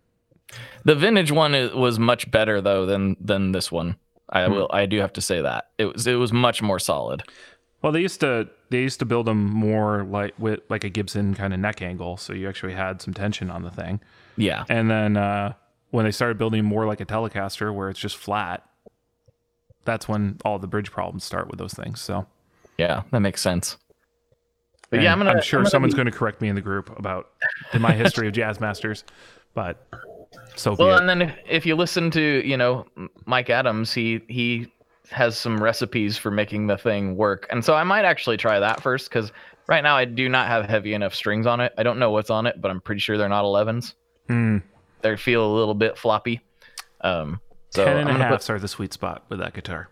The vintage one is, was much better though than than this one. I Hmm. will. I do have to say that it was it was much more solid. Well, they used to they used to build them more like with like a Gibson kind of neck angle, so you actually had some tension on the thing. Yeah. And then uh, when they started building more like a Telecaster, where it's just flat, that's when all the bridge problems start with those things. So, Yeah, that makes sense. But and yeah, I'm gonna. sure I'm gonna someone's be- going to correct me in the group about in my history of jazz masters, but so Well, and then if, if you listen to you know Mike Adams, he he has some recipes for making the thing work, and so I might actually try that first because right now I do not have heavy enough strings on it. I don't know what's on it, but I'm pretty sure they're not 11s. Hmm. They feel a little bit floppy. Um, so Ten and a I'm gonna put- halfs are the sweet spot with that guitar.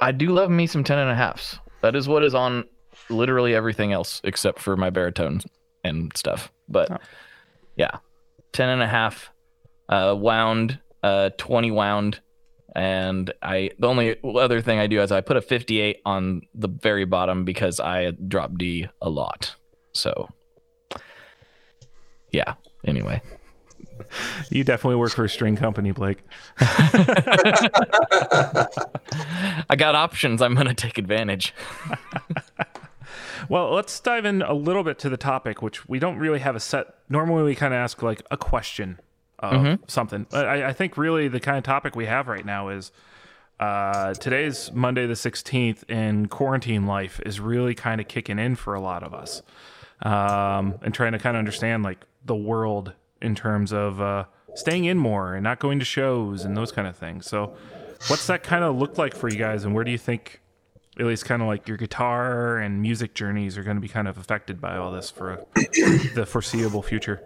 I do love me some ten and a halfs. That is what is on literally everything else except for my baritones and stuff. But Oh. yeah, ten and a half, uh, wound, uh, twenty wound, and I the only other thing I do is I put a fifty-eight on the very bottom because I drop D a lot. So yeah. Anyway, You definitely work for a string company, Blake. [LAUGHS] I got options. I'm gonna take advantage. [LAUGHS] Well, let's dive in a little bit to the topic, which we don't really have a set. Normally, we kind of ask like a question of something. But I, I think really the kind of topic we have right now is uh, today's Monday the 16th, and quarantine life is really kind of kicking in for a lot of us, um, and trying to kind of understand like the world in terms of uh, staying in more and not going to shows and those kind of things. So, what's that kind of look like for you guys, and where do you think? at least kind of like your guitar and music journeys are going to be kind of affected by all this for the foreseeable future.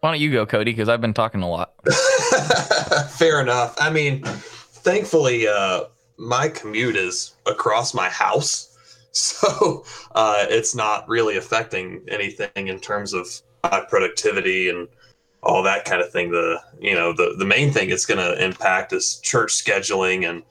Why don't you go, Cody? Because I've been talking a lot. [LAUGHS] Fair enough. I mean, thankfully, uh, my commute is across my house, [LAUGHS] so uh, it's not really affecting anything in terms of my productivity and all that kind of thing. The you know the the main thing it's going to impact is church scheduling and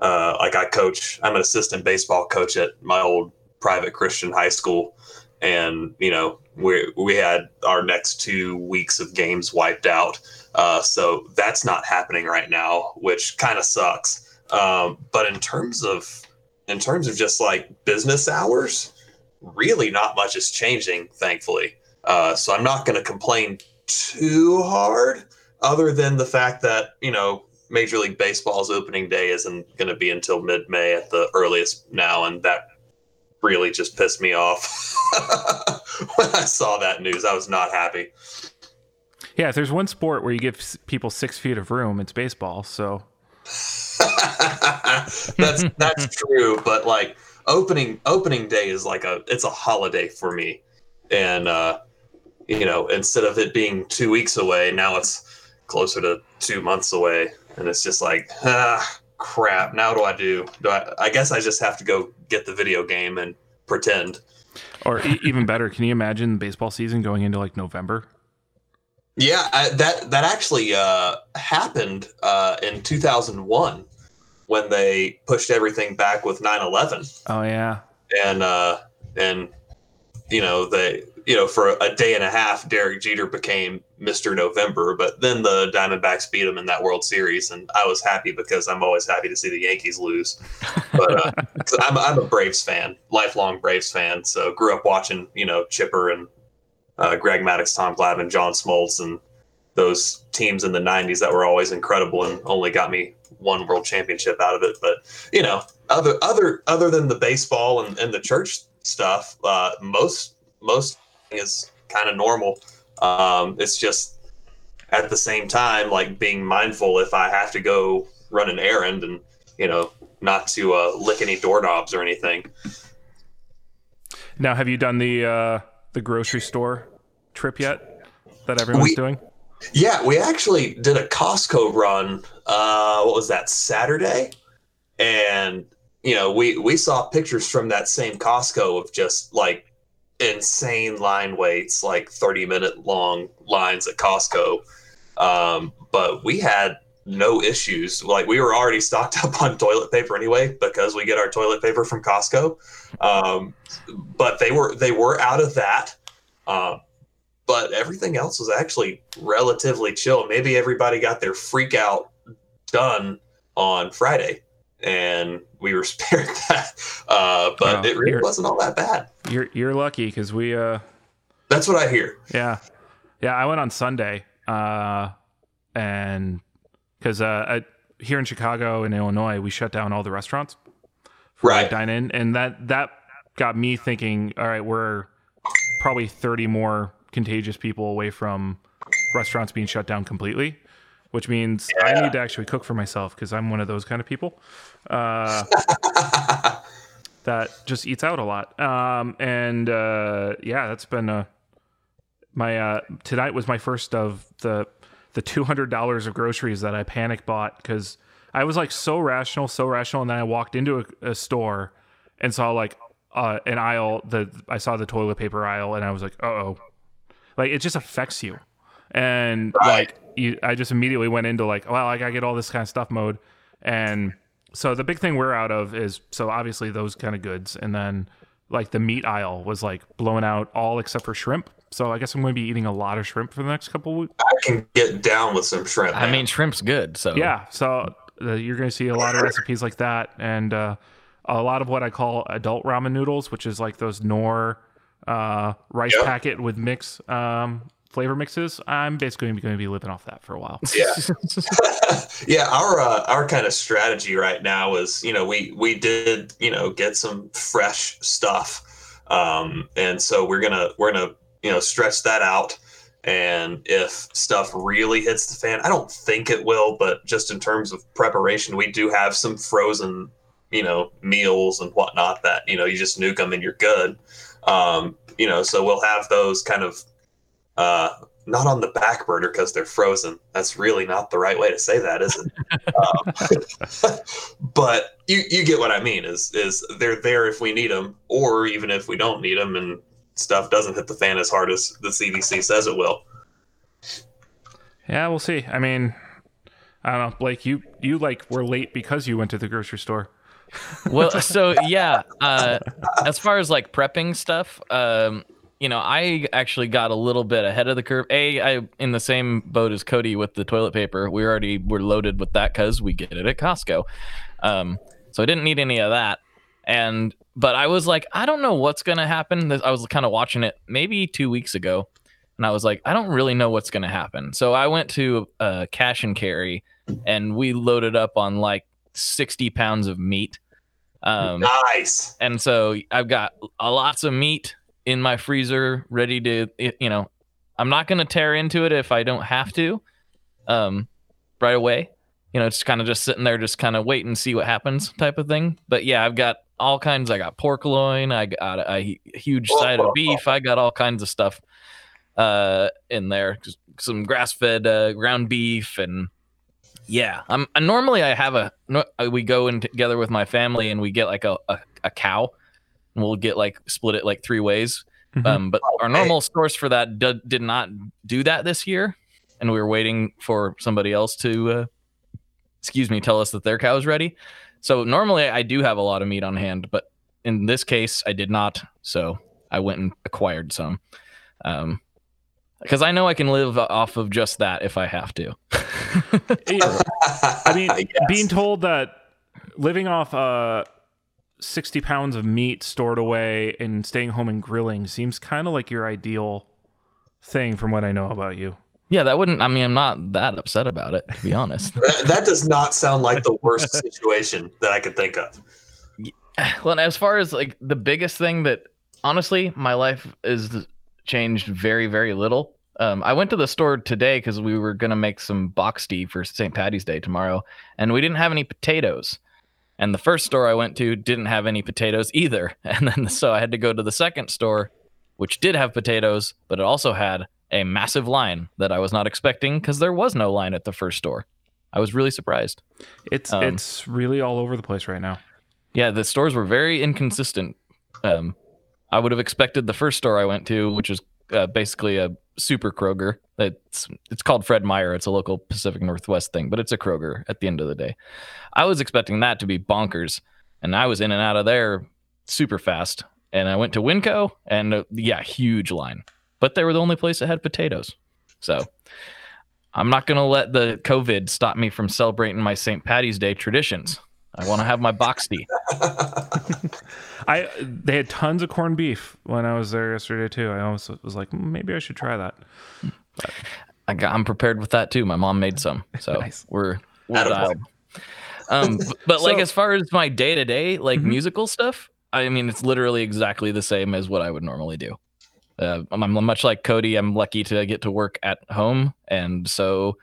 uh, like I coach. I'm an assistant baseball coach at my old private Christian high school, and you know we we had our next two weeks of games wiped out. Uh, so that's not happening right now, which kind of sucks. Um, but in terms of in terms of just like business hours, really not much is changing, thankfully. Uh, so I'm not going to complain too hard, other than the fact that you know Major League Baseball's opening day isn't going to be until mid-May at the earliest now, and that really just pissed me off [LAUGHS] when I saw that news. I was not happy. Yeah, if there's one sport where you give people six feet of room, it's baseball. So [LAUGHS] that's that's [LAUGHS] true, but like opening opening day is like a it's a holiday for me, and uh, you know instead of it being two weeks away, now it's closer to two months away, and it's just like ah crap. Now what do I do? Do I? I guess I just have to go get the video game and pretend. or e- even better, can you imagine baseball season going into like November? Yeah, I, that that actually uh, happened uh, in 2001 when they pushed everything back with 9/11. Oh yeah. and uh and you know they you know for a day and a half Derek Jeter became Mr. November but then the Diamondbacks beat him in that World Series and I was happy because I'm always happy to see the Yankees lose but uh, [LAUGHS] I'm I'm a Braves fan lifelong Braves fan so grew up watching you know Chipper and uh, Greg Maddux Tom Glavine John Smoltz and those teams in the 90s that were always incredible and only got me one world championship out of it but you know other other other than the baseball and, and the church stuff uh, most most is kind of normal um, it's just at the same time like being mindful if i have to go run an errand and you know not to uh, lick any doorknobs or anything Now, have you done the uh, the grocery store trip yet that everyone's We- doing? Yeah, we actually did a Costco run. Uh, what was that Saturday? And you know, we we saw pictures from that same Costco of just like insane line waits, like thirty minute long lines at Costco. Um, but we had no issues. Like we were already stocked up on toilet paper anyway because we get our toilet paper from Costco. Um, but they were they were out of that. Um, but everything else was actually relatively chill. Maybe everybody got their freak out done on Friday, and we were [LAUGHS] spared that. Uh, but it really wasn't all that bad. You're you're lucky because we uh That's what I hear. yeah yeah I went on Sunday uh and because uh I, here in Chicago and Illinois we shut down all the restaurants for Right. dine in and that that got me thinking all right we're probably 30 more contagious people away from restaurants being shut down completely which means I need to actually cook for myself because I'm one of those kind of people. Uh, [LAUGHS] that just eats out a lot. Um, and uh, yeah, that's been uh, my uh, tonight was my first of the the two hundred dollars of groceries that I panic bought because I was like so rational, so rational, and then I walked into a, a store and saw like uh, an aisle. The I saw the toilet paper aisle, and I was like, uh oh, like it just affects you, and Right. like you, I just immediately went into like, well, I gotta get all this kind of stuff mode, and so the big thing we're out of is so obviously those kind of goods, and then like the meat aisle was like blown out all except for shrimp. So I guess I'm going to be eating a lot of shrimp for the next couple of weeks. I can get down with some shrimp. I man. mean, shrimp's good. So Yeah, so uh, you're going to see a lot of recipes like that, and uh, a lot of what I call adult ramen noodles, which is like those Knorr uh, rice Yep. packet with mix um, flavor mixes. I'm basically going to be living off that for a while. [LAUGHS] Yeah. [LAUGHS] yeah, our uh, our kind of strategy right now is, you know, we we did, you know, get some fresh stuff, um, and so we're gonna we're gonna you know stretch that out. And if stuff really hits the fan, I don't think it will, but just in terms of preparation, we do have some frozen, you know, meals and whatnot that you know you just nuke them and you're good. Um, you know, so we'll have those kind of uh, not on the back burner because they're frozen. That's really not the right way to say that, is it? um, [LAUGHS] but you you get what I mean. Is is they're there if we need them, or even if we don't need them, and stuff doesn't hit the fan as hard as the CDC says it will. Yeah, we'll see. I mean, I don't know, Blake. You you like were late because you went to the grocery store. well, so [LAUGHS] yeah, uh, as far as like prepping stuff, um, you know, I actually got a little bit ahead of the curve. A, I in the same boat as Cody with the toilet paper. We already were loaded with that because we get it at Costco. Um, so I didn't need any of that. And but I was like, I don't know what's gonna happen. I was kind of watching it maybe two weeks ago, and I was like, I don't really know what's gonna happen. So I went to uh, cash and carry, and we loaded up on like sixty pounds of meat. Um, nice. and so I've got a lots of meat in my freezer ready to you know I'm not going to tear into it if I don't have to um right away. You know it's kind of just sitting there just kind of wait and see what happens type of thing. But yeah I've got all kinds. I got pork loin I got a, a huge side of beef. I got all kinds of stuff uh in there. Just some grass-fed uh, ground beef and yeah I'm I, normally I have a we go in together with my family and we get like a, a, a cow and we'll get like split it like three ways Mhm. um, but our normal source for that d- did not do that this year, and we were waiting for somebody else to, uh, excuse me, tell us that their cow is ready. So normally I do have a lot of meat on hand, but in this case I did not. So I went and acquired some, um, because I know I can live off of just that if I have to. [LAUGHS] I mean, [LAUGHS] Yes. being told that living off uh, 60 pounds of meat stored away and staying home and grilling seems kind of like your ideal thing from what I know about you. yeah, that wouldn't. I mean, I'm not that upset about it to be honest. that, [LAUGHS] that does not sound like the worst [LAUGHS] situation that I could think of. [SIGHS] well, as far as like the biggest thing that honestly, my life is changed very, very little. Um, I went to the store today because we were gonna make some boxty for St. Patty's Day tomorrow, and we didn't have any potatoes. And the first store I went to didn't have any potatoes either. [LAUGHS] And then so I had to go to the second store, which did have potatoes, but it also had a massive line that I was not expecting because there was no line at the first store. I was really surprised. It's Um, it's really all over the place right now. Yeah, the stores were very inconsistent. Um, I would have expected the first store I went to, which is uh, basically a super Kroger. It's it's called Fred Meyer. It's a local Pacific Northwest thing, but it's a Kroger at the end of the day. I was expecting that to be bonkers, and I was in and out of there super fast. And I went to Winco, and uh, yeah, huge line, but they were the only place that had potatoes. So I'm not gonna let the COVID stop me from celebrating my St. Patty's Day traditions. I want to have my boxty. [LAUGHS] I they had tons of corned beef when I was there yesterday too. I almost was like, "Mm, maybe I should try that. I got, I'm prepared with that too. My mom made some, [LAUGHS] so Nice. we're we're dialed. Um, b- but like as far as my day to day like Mhm. musical stuff, I mean it's literally exactly the same as what I would normally do. Uh, I'm, I'm much like Cody. I'm lucky to get to work at home, and so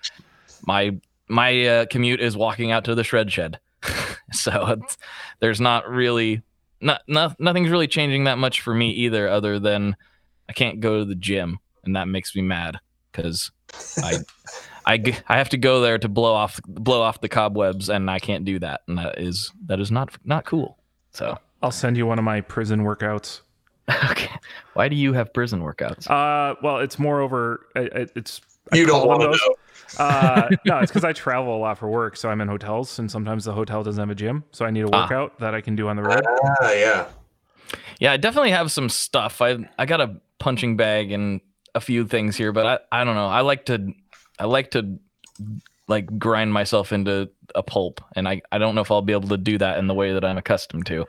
my my uh, commute is walking out to the shred shed. [LAUGHS] so it's, there's not really not, not nothing's really changing that much for me either, other than I can't go to the gym, and that makes me mad because I I have to go there to blow off blow off the cobwebs, and I can't do that, and that is that is not not cool. So I'll send you one of my prison workouts. [LAUGHS] okay, why do you have prison workouts? Uh, well, it's more over. it- it- It's I You don't want to know. Uh, no, it's because I travel a lot for work, so I'm in hotels, and sometimes the hotel doesn't have a gym, so I need a Ah. workout that I can do on the road. Ah, yeah. Yeah, I definitely have some stuff. I I got a punching bag and a few things here, but I, I don't know. I like to I like to like grind myself into a pulp, and I, I don't know if I'll be able to do that in the way that I'm accustomed to.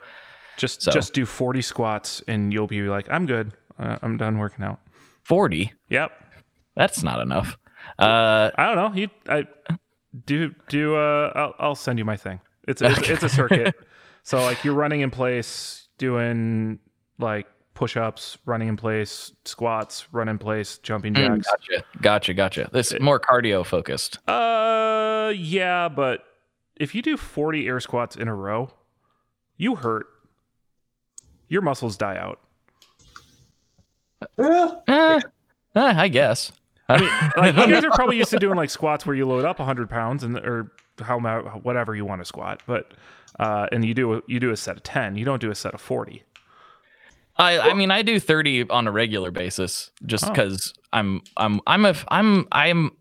Just So- just do 40 squats, and you'll be like, I'm good. Uh, I'm done working out. Forty, Yep. that's not enough. Uh, I don't know. You I do do. Uh, I'll, I'll send you my thing. It's it's, it's a circuit. [LAUGHS] so like you're running in place, doing like push-ups, running in place, squats, run in place, jumping mm, jacks. gotcha, gotcha, gotcha. This is more cardio focused. Uh, yeah, but if you do 40 air squats in a row, you hurt. Your muscles die out. Yeah. Eh, eh, I guess. I mean, [LAUGHS] like you guys are probably used to doing like squats where you load up 100 pounds and or how whatever you want to squat, but uh, and you do a, you do a set of 10. You don't do a set of 40. I, I mean, I do 30 on a regular basis just Oh. because I'm, I'm, I'm a, I'm, I'm,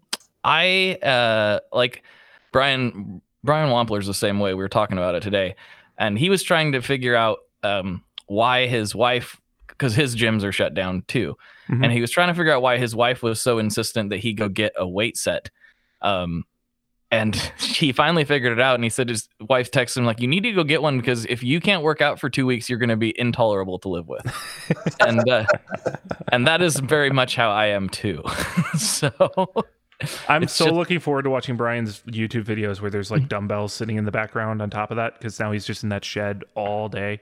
I, uh, like Brian, Brian Wampler's the same way. We were talking about it today. And he was trying to figure out, um, why his wife, because his gyms are shut down too. Mhm. And he was trying to figure out why his wife was so insistent that he go get a weight set. Um, and [LAUGHS] he finally figured it out. And he said his wife texted him like, "You need to go get one because if you can't work out for two weeks, you're going to be intolerable to live with." [LAUGHS] and uh, and that is very much how I am too. [LAUGHS] so I'm it's so just- looking forward to watching Brian's YouTube videos where there's like dumbbells sitting in the background on top of that because now he's just in that shed all day.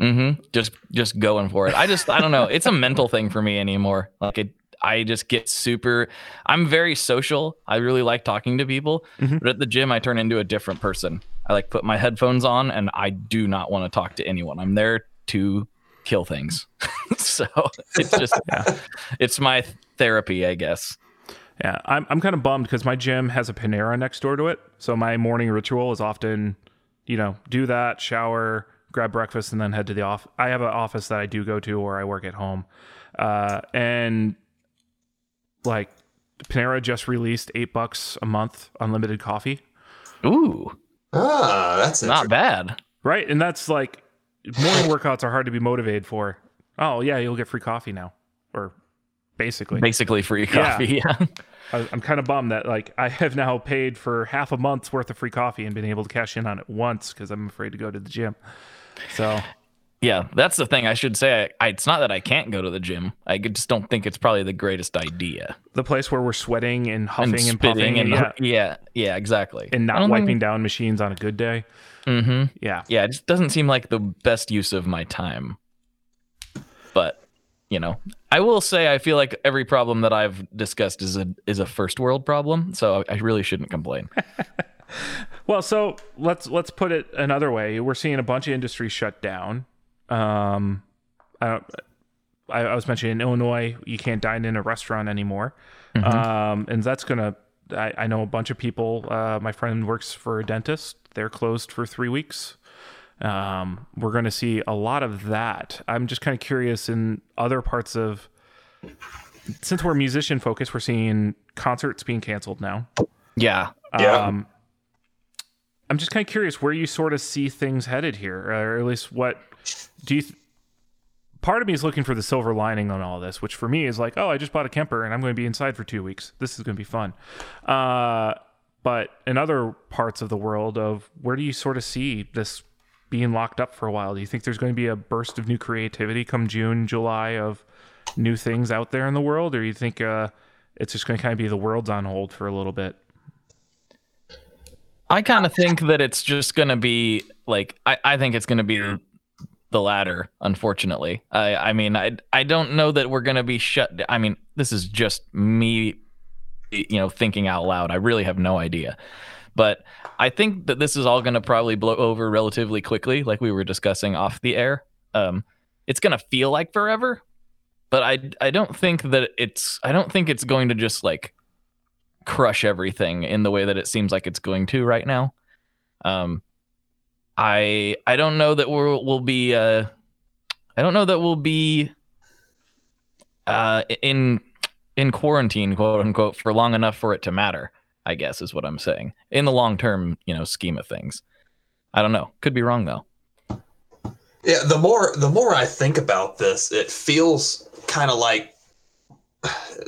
Mhm, just just going for it. I just I don't know. It's a mental thing for me anymore. Like it. I just get super. I'm very social. I really like talking to people, Mhm. but at the gym, I turn into a different person. I like put my headphones on, and I do not want to talk to anyone. I'm there to kill things. [LAUGHS] so it's just [LAUGHS] Yeah. it's my therapy, I guess. Yeah, I'm I'm kind of bummed because my gym has a Panera next door to it. So my morning ritual is often, you know, do that, shower, grab breakfast, and then head to the office. I have an office that I do go to, or I work at home, uh, and like Panera just released eight bucks a month unlimited coffee, Ooh, Ah, that's not bad. right? And that's like morning workouts are hard to be motivated for. Oh yeah, you'll get free coffee now, or basically. Basically free coffee. Yeah. I, I'm kind of bummed that like I have now paid for half a month's worth of free coffee and been able to cash in on it once because I'm afraid to go to the gym. So Yeah, that's the thing. I should say, I, I, it's not that I can't go to the gym. I just don't think it's probably the greatest idea. the place where we're sweating and huffing and and, spitting puffing and, yeah, yeah, yeah, exactly. and not wiping down machines on a good day. hmm Yeah, Yeah, it just doesn't seem like the best use of my time. But you know, I will say I feel like every problem that I've discussed is a is a first world problem, so I really shouldn't complain. [LAUGHS] Well, so let's let's put it another way. We're seeing a bunch of industries shut down. Um, I, I, I was mentioning in Illinois, you can't dine in a restaurant anymore, um, and that's gonna. I, I know a bunch of people. Uh, my friend works for a dentist. They're closed for three weeks. Um, we're going to see a lot of that. I'm just kind of curious in other parts of. Since we're musician focused, we're seeing concerts being canceled now. Yeah, Yeah. I'm just kind of curious where you sort of see things headed here, or at least what do you th- part of me is looking for the silver lining on all this, which for me is like, oh, I just bought a camper and I'm going to be inside for two weeks. This is going to be fun. Uh, but in other parts of the world, of where do you sort of see this being locked up for a while? Do you think there's going to be a burst of new creativity come June, July of new things out there in the world, or do you think uh, it's just going to kind of be the world's on hold for a little bit? I kind of think that it's just going to be like I, I think it's going to be the latter. Unfortunately, I I mean I I don't know that we're going to be shut. I mean this is just me, you know, thinking out loud. I really have no idea, but I think that this is all going to probably blow over relatively quickly, like we were discussing off the air. Um, it's going to feel like forever, but I I don't think that it's I don't think it's going to just like crush everything in the way that it seems like it's going to right now. Um, I I don't know that we'll we'll be uh, I don't know that we'll be uh, in in quarantine quote unquote for long enough for it to matter. I guess is what I'm saying in the long term, you know, scheme of things. I don't know. Could be wrong though. Yeah, the more the more I think about this, it feels kind of like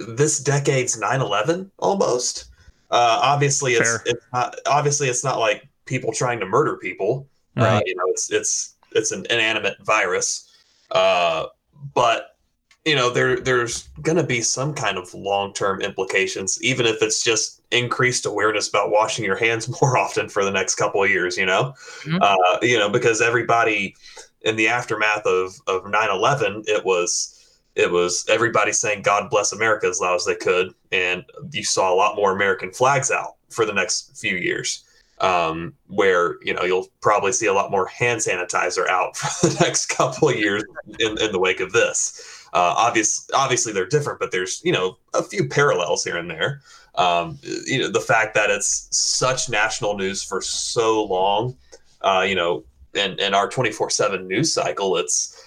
this decade's 9/11 almost. Uh, obviously, it's it's not obviously it's not like people trying to murder people. Uh, Right. you know, it's it's it's an inanimate virus. Uh, but you know, there there's going to be some kind of long term implications, even if it's just increased awareness about washing your hands [LAUGHS] more often for the next couple of years. You know, Mhm. uh, you know, because everybody in the aftermath of of 9/11, it was it was everybody saying God bless America as loud as they could, and you saw a lot more American flags out for the next few years. Um, where you know you'll probably see a lot more hand sanitizer out [LAUGHS] for the next couple of years in, in the wake of this. Uh, obvious, obviously they're different, but there's you know a few parallels here and there. Um, you know the fact that it's such national news for so long, uh, you know, and and our 24/7 news cycle, it's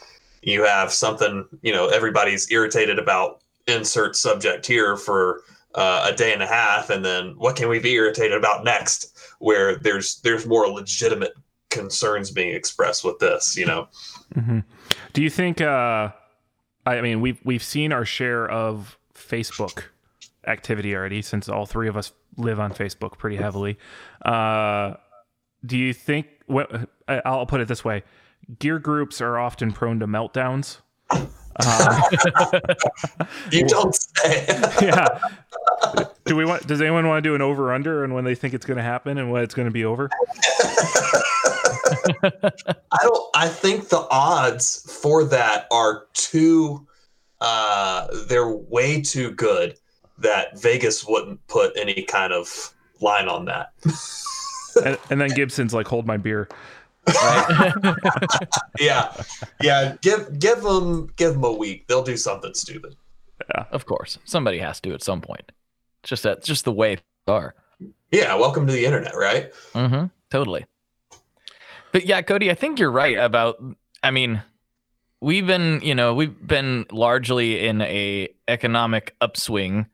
you have something you know everybody's irritated about insert subject here for uh, a day and a half and then what can we be irritated about next where there's there's more legitimate concerns being expressed with this you know hmm Do you think? Uh, I mean, we've we've seen our share of Facebook activity already, since all three of us live on Facebook pretty heavily. Uh, do you think? What, I'll put it this way: gear groups are often prone to meltdowns. Uh, [LAUGHS] you don't say [LAUGHS] yeah. Do we want? Does anyone want to do an over under and when they think it's going to happen and when it's going to be over? [LAUGHS] I don't. I think the odds for that are too. Uh, they're way too good that Vegas wouldn't put any kind of line on that. And, and then Gibson's like, "Hold my beer." Right? [LAUGHS] Yeah, yeah. Give give them give them a week. They'll do something stupid. Yeah, of course, somebody has to at some point. It's just that, just the way they are. Yeah. Welcome to the internet, right? Mm-hmm. Totally. But yeah, Cody, I think you're right about. I mean, we've been, you know, we've been largely in a economic upswing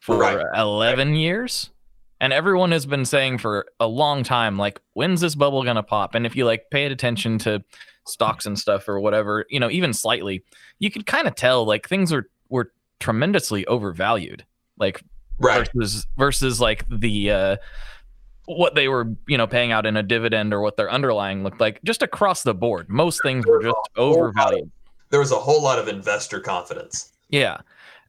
for Right. 11 years, and everyone has been saying for a long time, like, when's this bubble gonna pop? And if you like paid attention to stocks and stuff or whatever, you know, even slightly, you could kind of tell like things are were tremendously overvalued. Like Right. versus versus like the uh what they were you know paying out in a dividend or what their underlying looked like just across the board most things were just overvalued There was a whole lot of investor confidence. yeah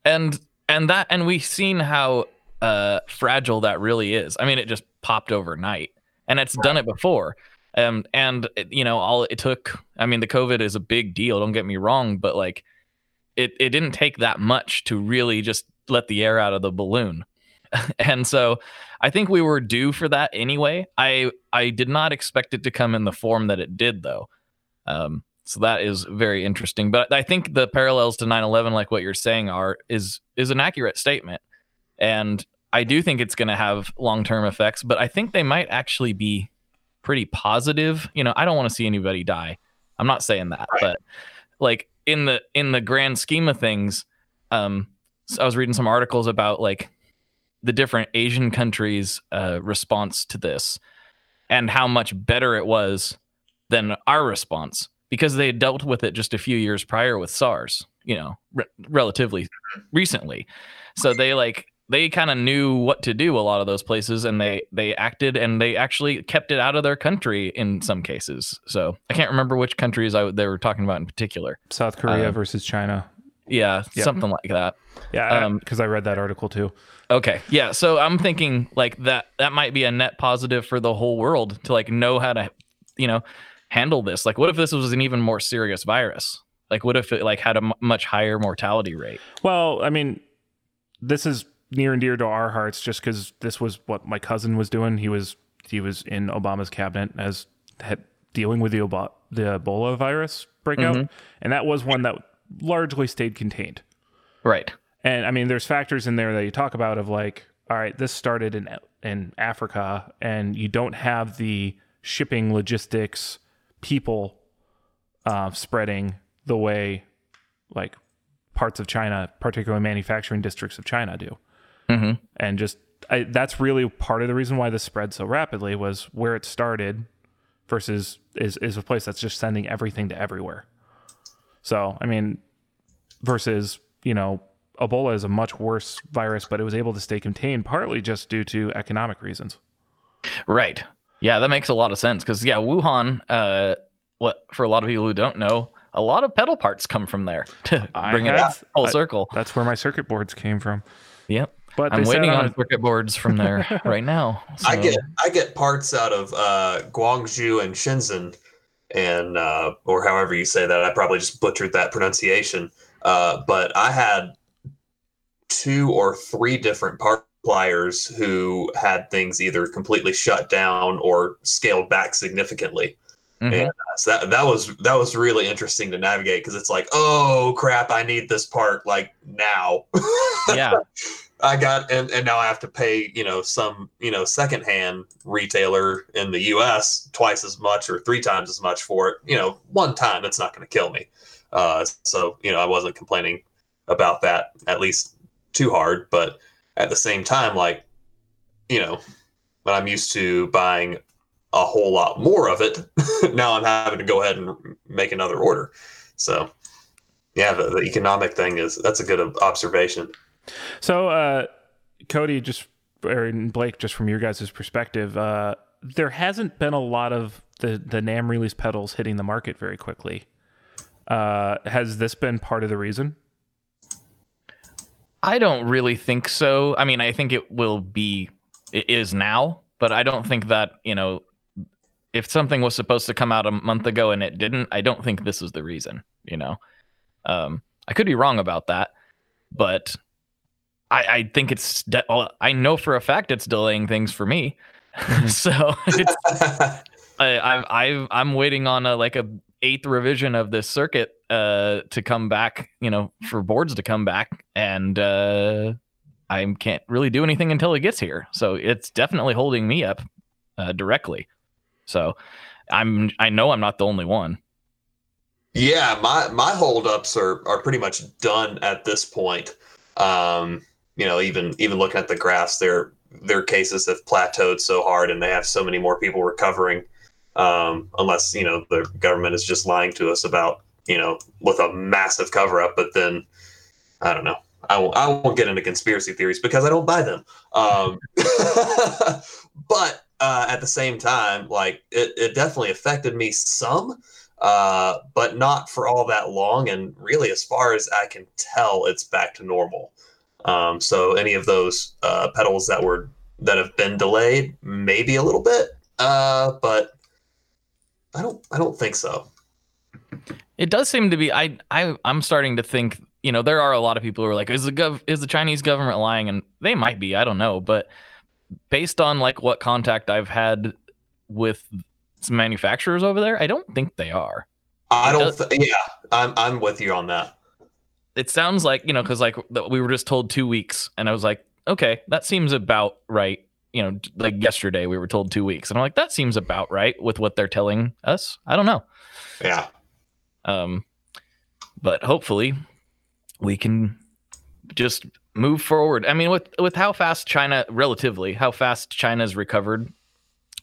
and and that and we've seen how uh fragile that really is. I mean it just popped overnight and it's done it before. Um and it- you know all it took i mean the covid is a big deal don't get me wrong but like it it didn't take that much to really just let the air out of the balloon. [LAUGHS] And so i think we were due for that anyway. I i did not expect it to come in the form that it did though. Um so that is very interesting. But i think the parallels to 9-11 like what you're saying are is is an accurate statement and i do think it's going to have long-term effects but i think they might actually be pretty positive you know i don't want to see anybody die i'm not saying that Right. but like in the in the grand scheme of things um so i was reading some articles about like the different asian countries uh response to this and how much better it was than our response because they had dealt with it just a few years prior with SARS, you know, re- relatively recently. So they like they kind of knew what to do a lot of those places and they they acted and they actually kept it out of their country in some cases. So I can't remember which countries I, they were talking about in particular. South Korea Um, versus China. Yeah, Yeah. something like that. Yeah, um, because I read that article too. Okay. Yeah. So I'm thinking like that that might be a net positive for the whole world to like know how to, you know, handle this. Like, what if this was an even more serious virus? Like, what if it like had a m- much higher mortality rate? Well, I mean, this is near and dear to our hearts, just because this was what my cousin was doing. He was he was in Obama's cabinet as had, dealing with the Ebo- the Ebola virus breakout, and that was one that largely stayed contained. Right. And I mean, there's factors in there that you talk about of like, all right, this started in in Africa, and you don't have the shipping, logistics, people uh, spreading the way like parts of China, particularly manufacturing districts of China, do. Hmm And just I, that's really part of the reason why this spread so rapidly was where it started versus is is a place that's just sending everything to everywhere. So I mean, versus you know Ebola is a much worse virus, but it was able to stay contained partly just due to economic reasons. Right. Yeah, that makes a lot of sense because yeah, Wuhan. Uh, what for a lot of people who don't know, a lot of pedal parts come from there [LAUGHS] to I bring it had- full I- circle. That's where my circuit boards came from. Yep. But I'm waiting on a- circuit boards from there [LAUGHS] right now. I get I get parts out of uh, Guangzhou and Shenzhen, and uh, or however you say that. I probably just butchered that pronunciation. Uh, but I had two or three different part suppliers who had things either completely shut down or scaled back significantly. Mhm. And uh, so that that was that was really interesting to navigate because it's like, oh crap, I need this part like now. [LAUGHS] yeah. I got and, and now I have to pay, you know, some, you know, secondhand retailer in the US twice as much or three times as much for it. You know, one time it's not gonna kill me. Uh so, you know, I wasn't complaining about that at least too hard, but at the same time, like, you know, when I'm used to buying a whole lot more of it, [LAUGHS] now I'm having to go ahead and make another order. So yeah, the, the economic thing is that's a good observation. So, uh, Cody, just or Blake, just from your guys' perspective, uh, there hasn't been a lot of the the NAMM release pedals hitting the market very quickly. Uh, has this been part of the reason? I don't really think so. I mean, I think it will be, it is now, but I don't think that, you know, if something was supposed to come out a month ago and it didn't, I don't think this is the reason, you know. Um, I could be wrong about that, but I, I think it's, de- well, I know for a fact it's delaying things for me. [LAUGHS] so it's, [LAUGHS] I, I, I, I'm waiting on a like a eighth revision of this circuit uh, to come back. You know, for boards to come back, and uh, I can't really do anything until it gets here. So it's definitely holding me up uh, directly. So I'm, I know I'm not the only one. Yeah, my my holdups are are pretty much done at this point. Um, you know, even even looking at the graphs, their their cases have plateaued so hard, and they have so many more people recovering. Um, unless you know the government is just lying to us about you know with a massive cover up, but then I don't know. I won't, I won't get into conspiracy theories because I don't buy them. Um, [LAUGHS] but uh, at the same time, like it, it definitely affected me some uh, but not for all that long. And really, as far as I can tell, it's back to normal. Um, so any of those uh, pedals that were that have been delayed, maybe a little bit, uh, but I don't I don't think so. It does seem to be. I, I, I'm starting to think. You know, there are a lot of people who are like, "Is the gov, is the Chinese government lying?" And they might be. I don't know, but based on like what contact I've had with some manufacturers over there, I don't think they are. I don't. Th- yeah, I'm I'm with you on that. It sounds like you know, because like we were just told two weeks, and I was like, okay, that seems about right. You know, like yesterday we were told two weeks, and I'm like, that seems about right with what they're telling us. I don't know. Yeah. Um, but hopefully we can just move forward. I mean, with with how fast China, relatively, how fast China's recovered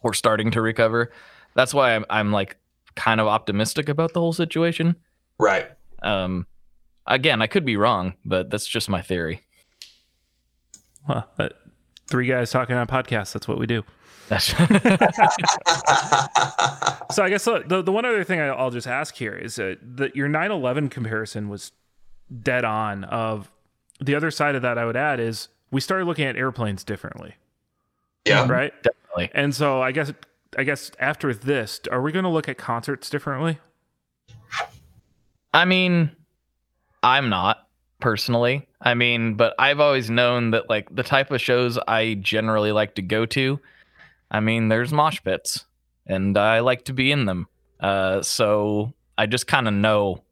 or starting to recover, that's why I'm I'm like kind of optimistic about the whole situation. Right. Um, again, I could be wrong, but that's just my theory. Huh, that- three guys talking on a podcast. That's what we do. [LAUGHS] [LAUGHS] So I guess the the one other thing I- I'll just ask here is uh, that your 9/11 comparison was dead on. Of the other side of that, I would add is we started looking at airplanes differently, yeah. right? definitely. And so I guess I guess after this, are we going to look at concerts differently? I mean, I'm not personally. I mean, but I've always known that like the type of shows I generally like to go to. I mean, there's mosh pits, and I like to be in them. Uh, so I just kind of know.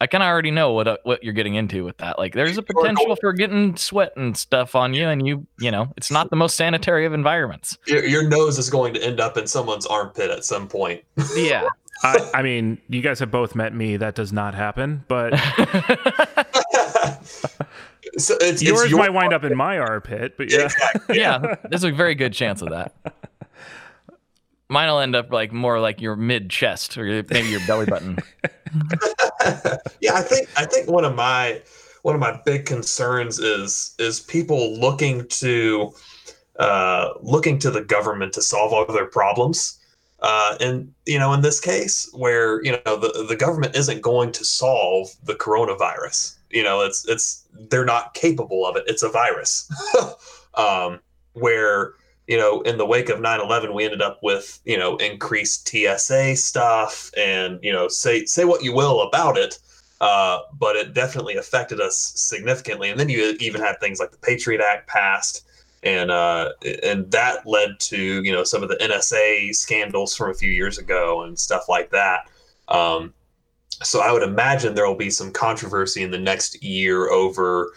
I kind of already know what uh, what you're getting into with that. Like, there's a potential for getting sweat and stuff on you, and you, you know, it's not the most sanitary of environments. Your, your nose is going to end up in someone's armpit at some point. Yeah. I, I mean, you guys have both met me. That does not happen. But [LAUGHS] so it's, yours it's your, might wind up in my armpit. But yeah, Exactly. yeah, there's a very good chance of that. Mine will end up like more like your mid chest or maybe your belly button. [LAUGHS] yeah, I think I think one of my one of my big concerns is is people looking to uh, looking to the government to solve all their problems. Uh, and you know, in this case, where you know the the government isn't going to solve the coronavirus, you know, it's it's they're not capable of it. It's a virus. [LAUGHS] um, where you know, in the wake of 9/11, we ended up with you know increased TSA stuff, and you know, say say what you will about it, uh, but it definitely affected us significantly. And then you even had things like the Patriot Act passed, and uh, and that led to you know some of the NSA scandals from a few years ago and stuff like that. Um, so I would imagine there will be some controversy in the next year over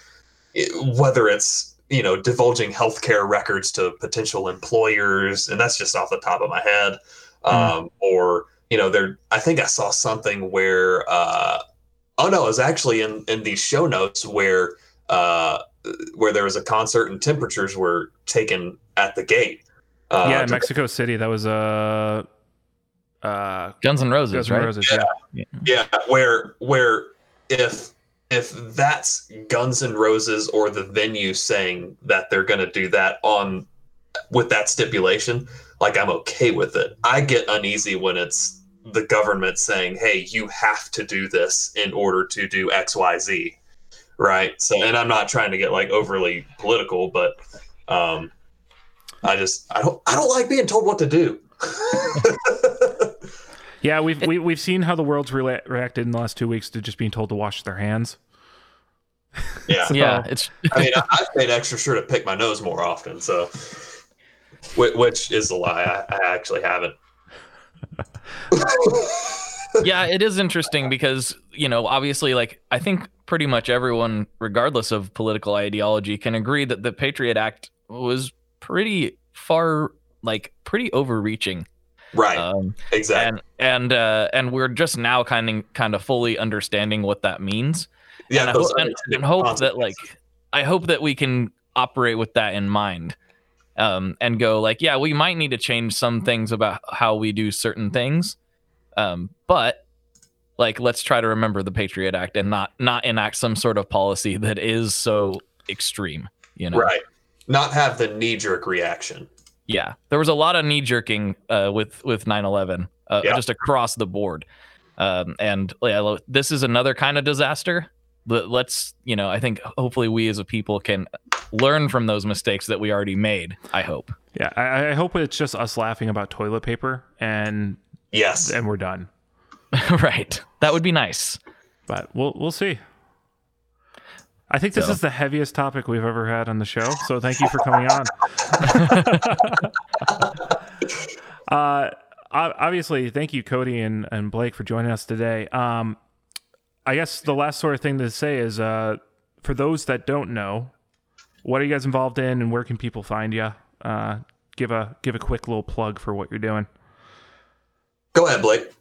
it- whether it's you know divulging healthcare records to potential employers, and that's just off the top of my head, um, or you know there. I think I saw something where. Uh, oh no, it was actually in in these show notes where uh, where there was a concert and temperatures were taken at the gate. Uh, yeah, in to- Mexico City, that was uh, uh, Guns N' Roses, Guns N' right? Roses. Yeah. yeah where where if if that's guns N' roses or the venue saying that they're going to do that on with that stipulation like i'm okay with it i get uneasy when it's the government saying hey you have to do this in order to do xyz right so and i'm not trying to get like overly political but um i just i don't i don't like being told what to do [LAUGHS] Yeah, we've we, we've seen how the world's rela- reacted in the last two weeks to just being told to wash their hands. [LAUGHS] yeah Yeah, it's I mean, I- I've made extra sure to pick my nose more often, so which, which is a lie. I, I actually haven't. [LAUGHS] yeah, it is interesting because you know, obviously, like I think pretty much everyone, regardless of political ideology, can agree that the Patriot Act was pretty far, like pretty overreaching. right, Um, exactly. and and uh, and we're just now kind of kind of fully understanding what that means. yeah, and I, hope, and, and hope that like. I hope that we can operate with that in mind. Um, and go like, yeah, we might need to change some things about how we do certain things, um, but like let's try to remember the Patriot Act and not not enact some sort of policy that is so extreme. You know, right, not have the knee jerk reaction. yeah, there was a lot of knee jerking uh, with with 9/11, uh, Yeah. just across the board. Um, and yeah, this is another kind of disaster. But let's, you know, I think hopefully we as a people can learn from those mistakes that we already made. I hope. Yeah, I, I hope it's just us laughing about toilet paper and Yes, and we're done. [LAUGHS] right. That would be nice. But we'll we'll see. I think this So- is the heaviest topic we've ever had on the show. So thank you for coming on. [LAUGHS] uh, obviously, thank you, Cody and, and Blake, for joining us today. Um, I guess the last sort of thing to say is, uh, for those that don't know, what are you guys involved in, and where can people find you? Uh, give a give a quick little plug for what you're doing. Go ahead, Blake.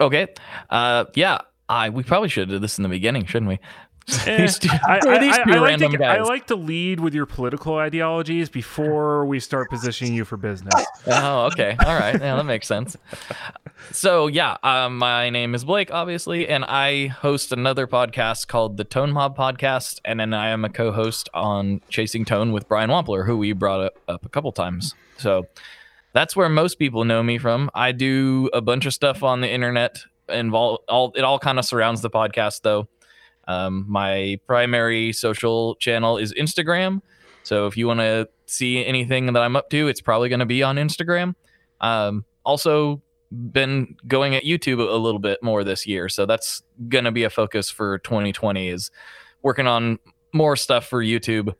Okay. Uh, yeah. I we probably should have did this in the beginning, shouldn't we? Eh, [LAUGHS] [LAUGHS] These two- I, [LAUGHS] I, I- like random to, I like to lead with your political ideologies before we start positioning you for business. Oh, okay. All right. Yeah, that makes sense. So yeah, um, my name is Blake, obviously, and I host another podcast called the Tone Mob Podcast, and then I am a co-host on Chasing Tone with Brian Wampler, who we brought up, up a couple times. So that's where most people know me from. I do a bunch of stuff on the internet. Involve all it all kind of surrounds the podcast though. Um, my primary social channel is Instagram. So if you want to see anything that I'm up to, it's probably going to be on Instagram. Um, also, been going at YouTube a little bit more this year, so that's going to be a focus for 2020. Is working on more stuff for YouTube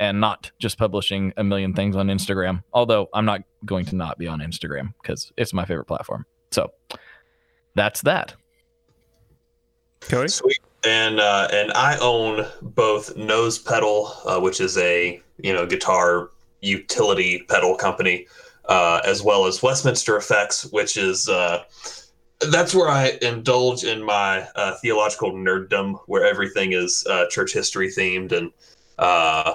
and not just publishing a million things on Instagram. Although I'm not going to not be on Instagram because it's my favorite platform. So that's that. Cody? Sweet. And uh, and I own both Nose Pedal, uh, which is a you know guitar utility pedal company, uh, as well as Westminster Effects, which is uh, that's where I indulge in my uh, theological nerddom, where everything is uh, church history themed and uh,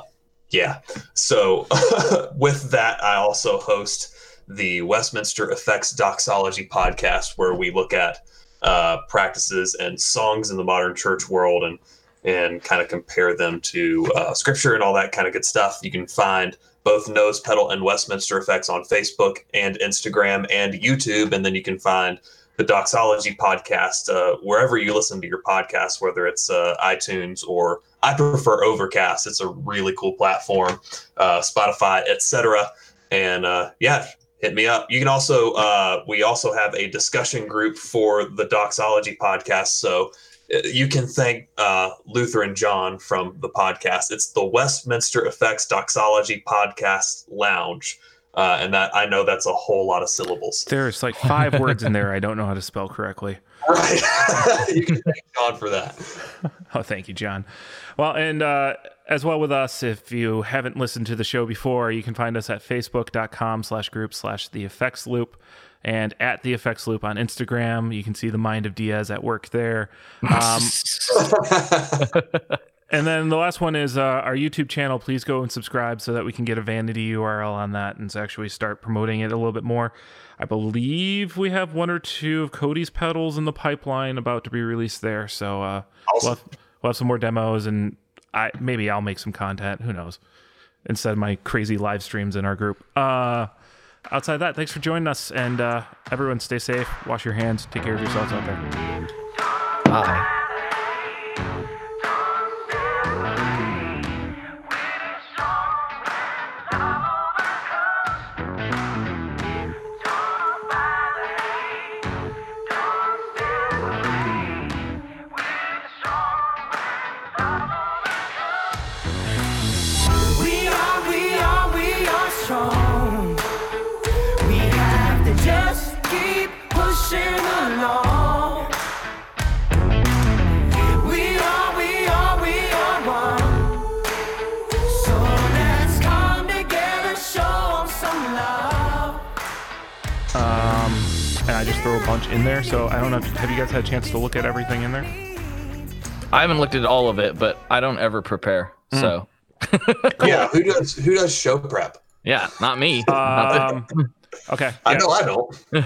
yeah. So [LAUGHS] with that, I also host the Westminster Effects Doxology podcast, where we look at uh, practices and songs in the modern church world and and kind of compare them to uh, scripture and all that kind of good stuff. You can find both Nose Pedal and Westminster Effects on Facebook and Instagram and YouTube, and then you can find the Doxology podcast uh, wherever you listen to your podcast, whether it's uh, iTunes or I prefer Overcast. It's a really cool platform, uh, Spotify, etc. And uh, yeah, hit me up. You can also uh, we also have a discussion group for the Doxology podcast, so uh, you can thank uh, Luther and John from the podcast. It's the Westminster Effects Doxology Podcast Lounge, uh, and that I know that's a whole lot of syllables. There's like five words in there I don't know how to spell correctly. Right, you [LAUGHS] can [LAUGHS] thank John for that. Oh, thank you, John. Well, and uh, as well with us, if you haven't listened to the show before, you can find us at facebook.com slash group slash the effects loop and at the effects loop on Instagram. You can see the mind of Diaz at work there. Um, [LAUGHS] and then the last one is uh, our YouTube channel. Please go and subscribe so that we can get a vanity URL on that and actually start promoting it a little bit more. I believe we have one or two of Cody's pedals in the pipeline about to be released there. So uh, we'll, have, we'll have some more demos and I maybe I'll make some content. Who knows? Instead of my crazy live streams in our group. Uh, outside that, thanks for joining us and uh, everyone stay safe. Wash your hands. Take care of yourselves out there. Bye. Throw a bunch in there. So I don't know. Have you guys had a chance to look at everything in there? I haven't looked at all of it, but I don't ever prepare. So [LAUGHS] Yeah, who does who does show prep? yeah, not me. Um, [LAUGHS] okay. I yeah. know I don't. [LAUGHS]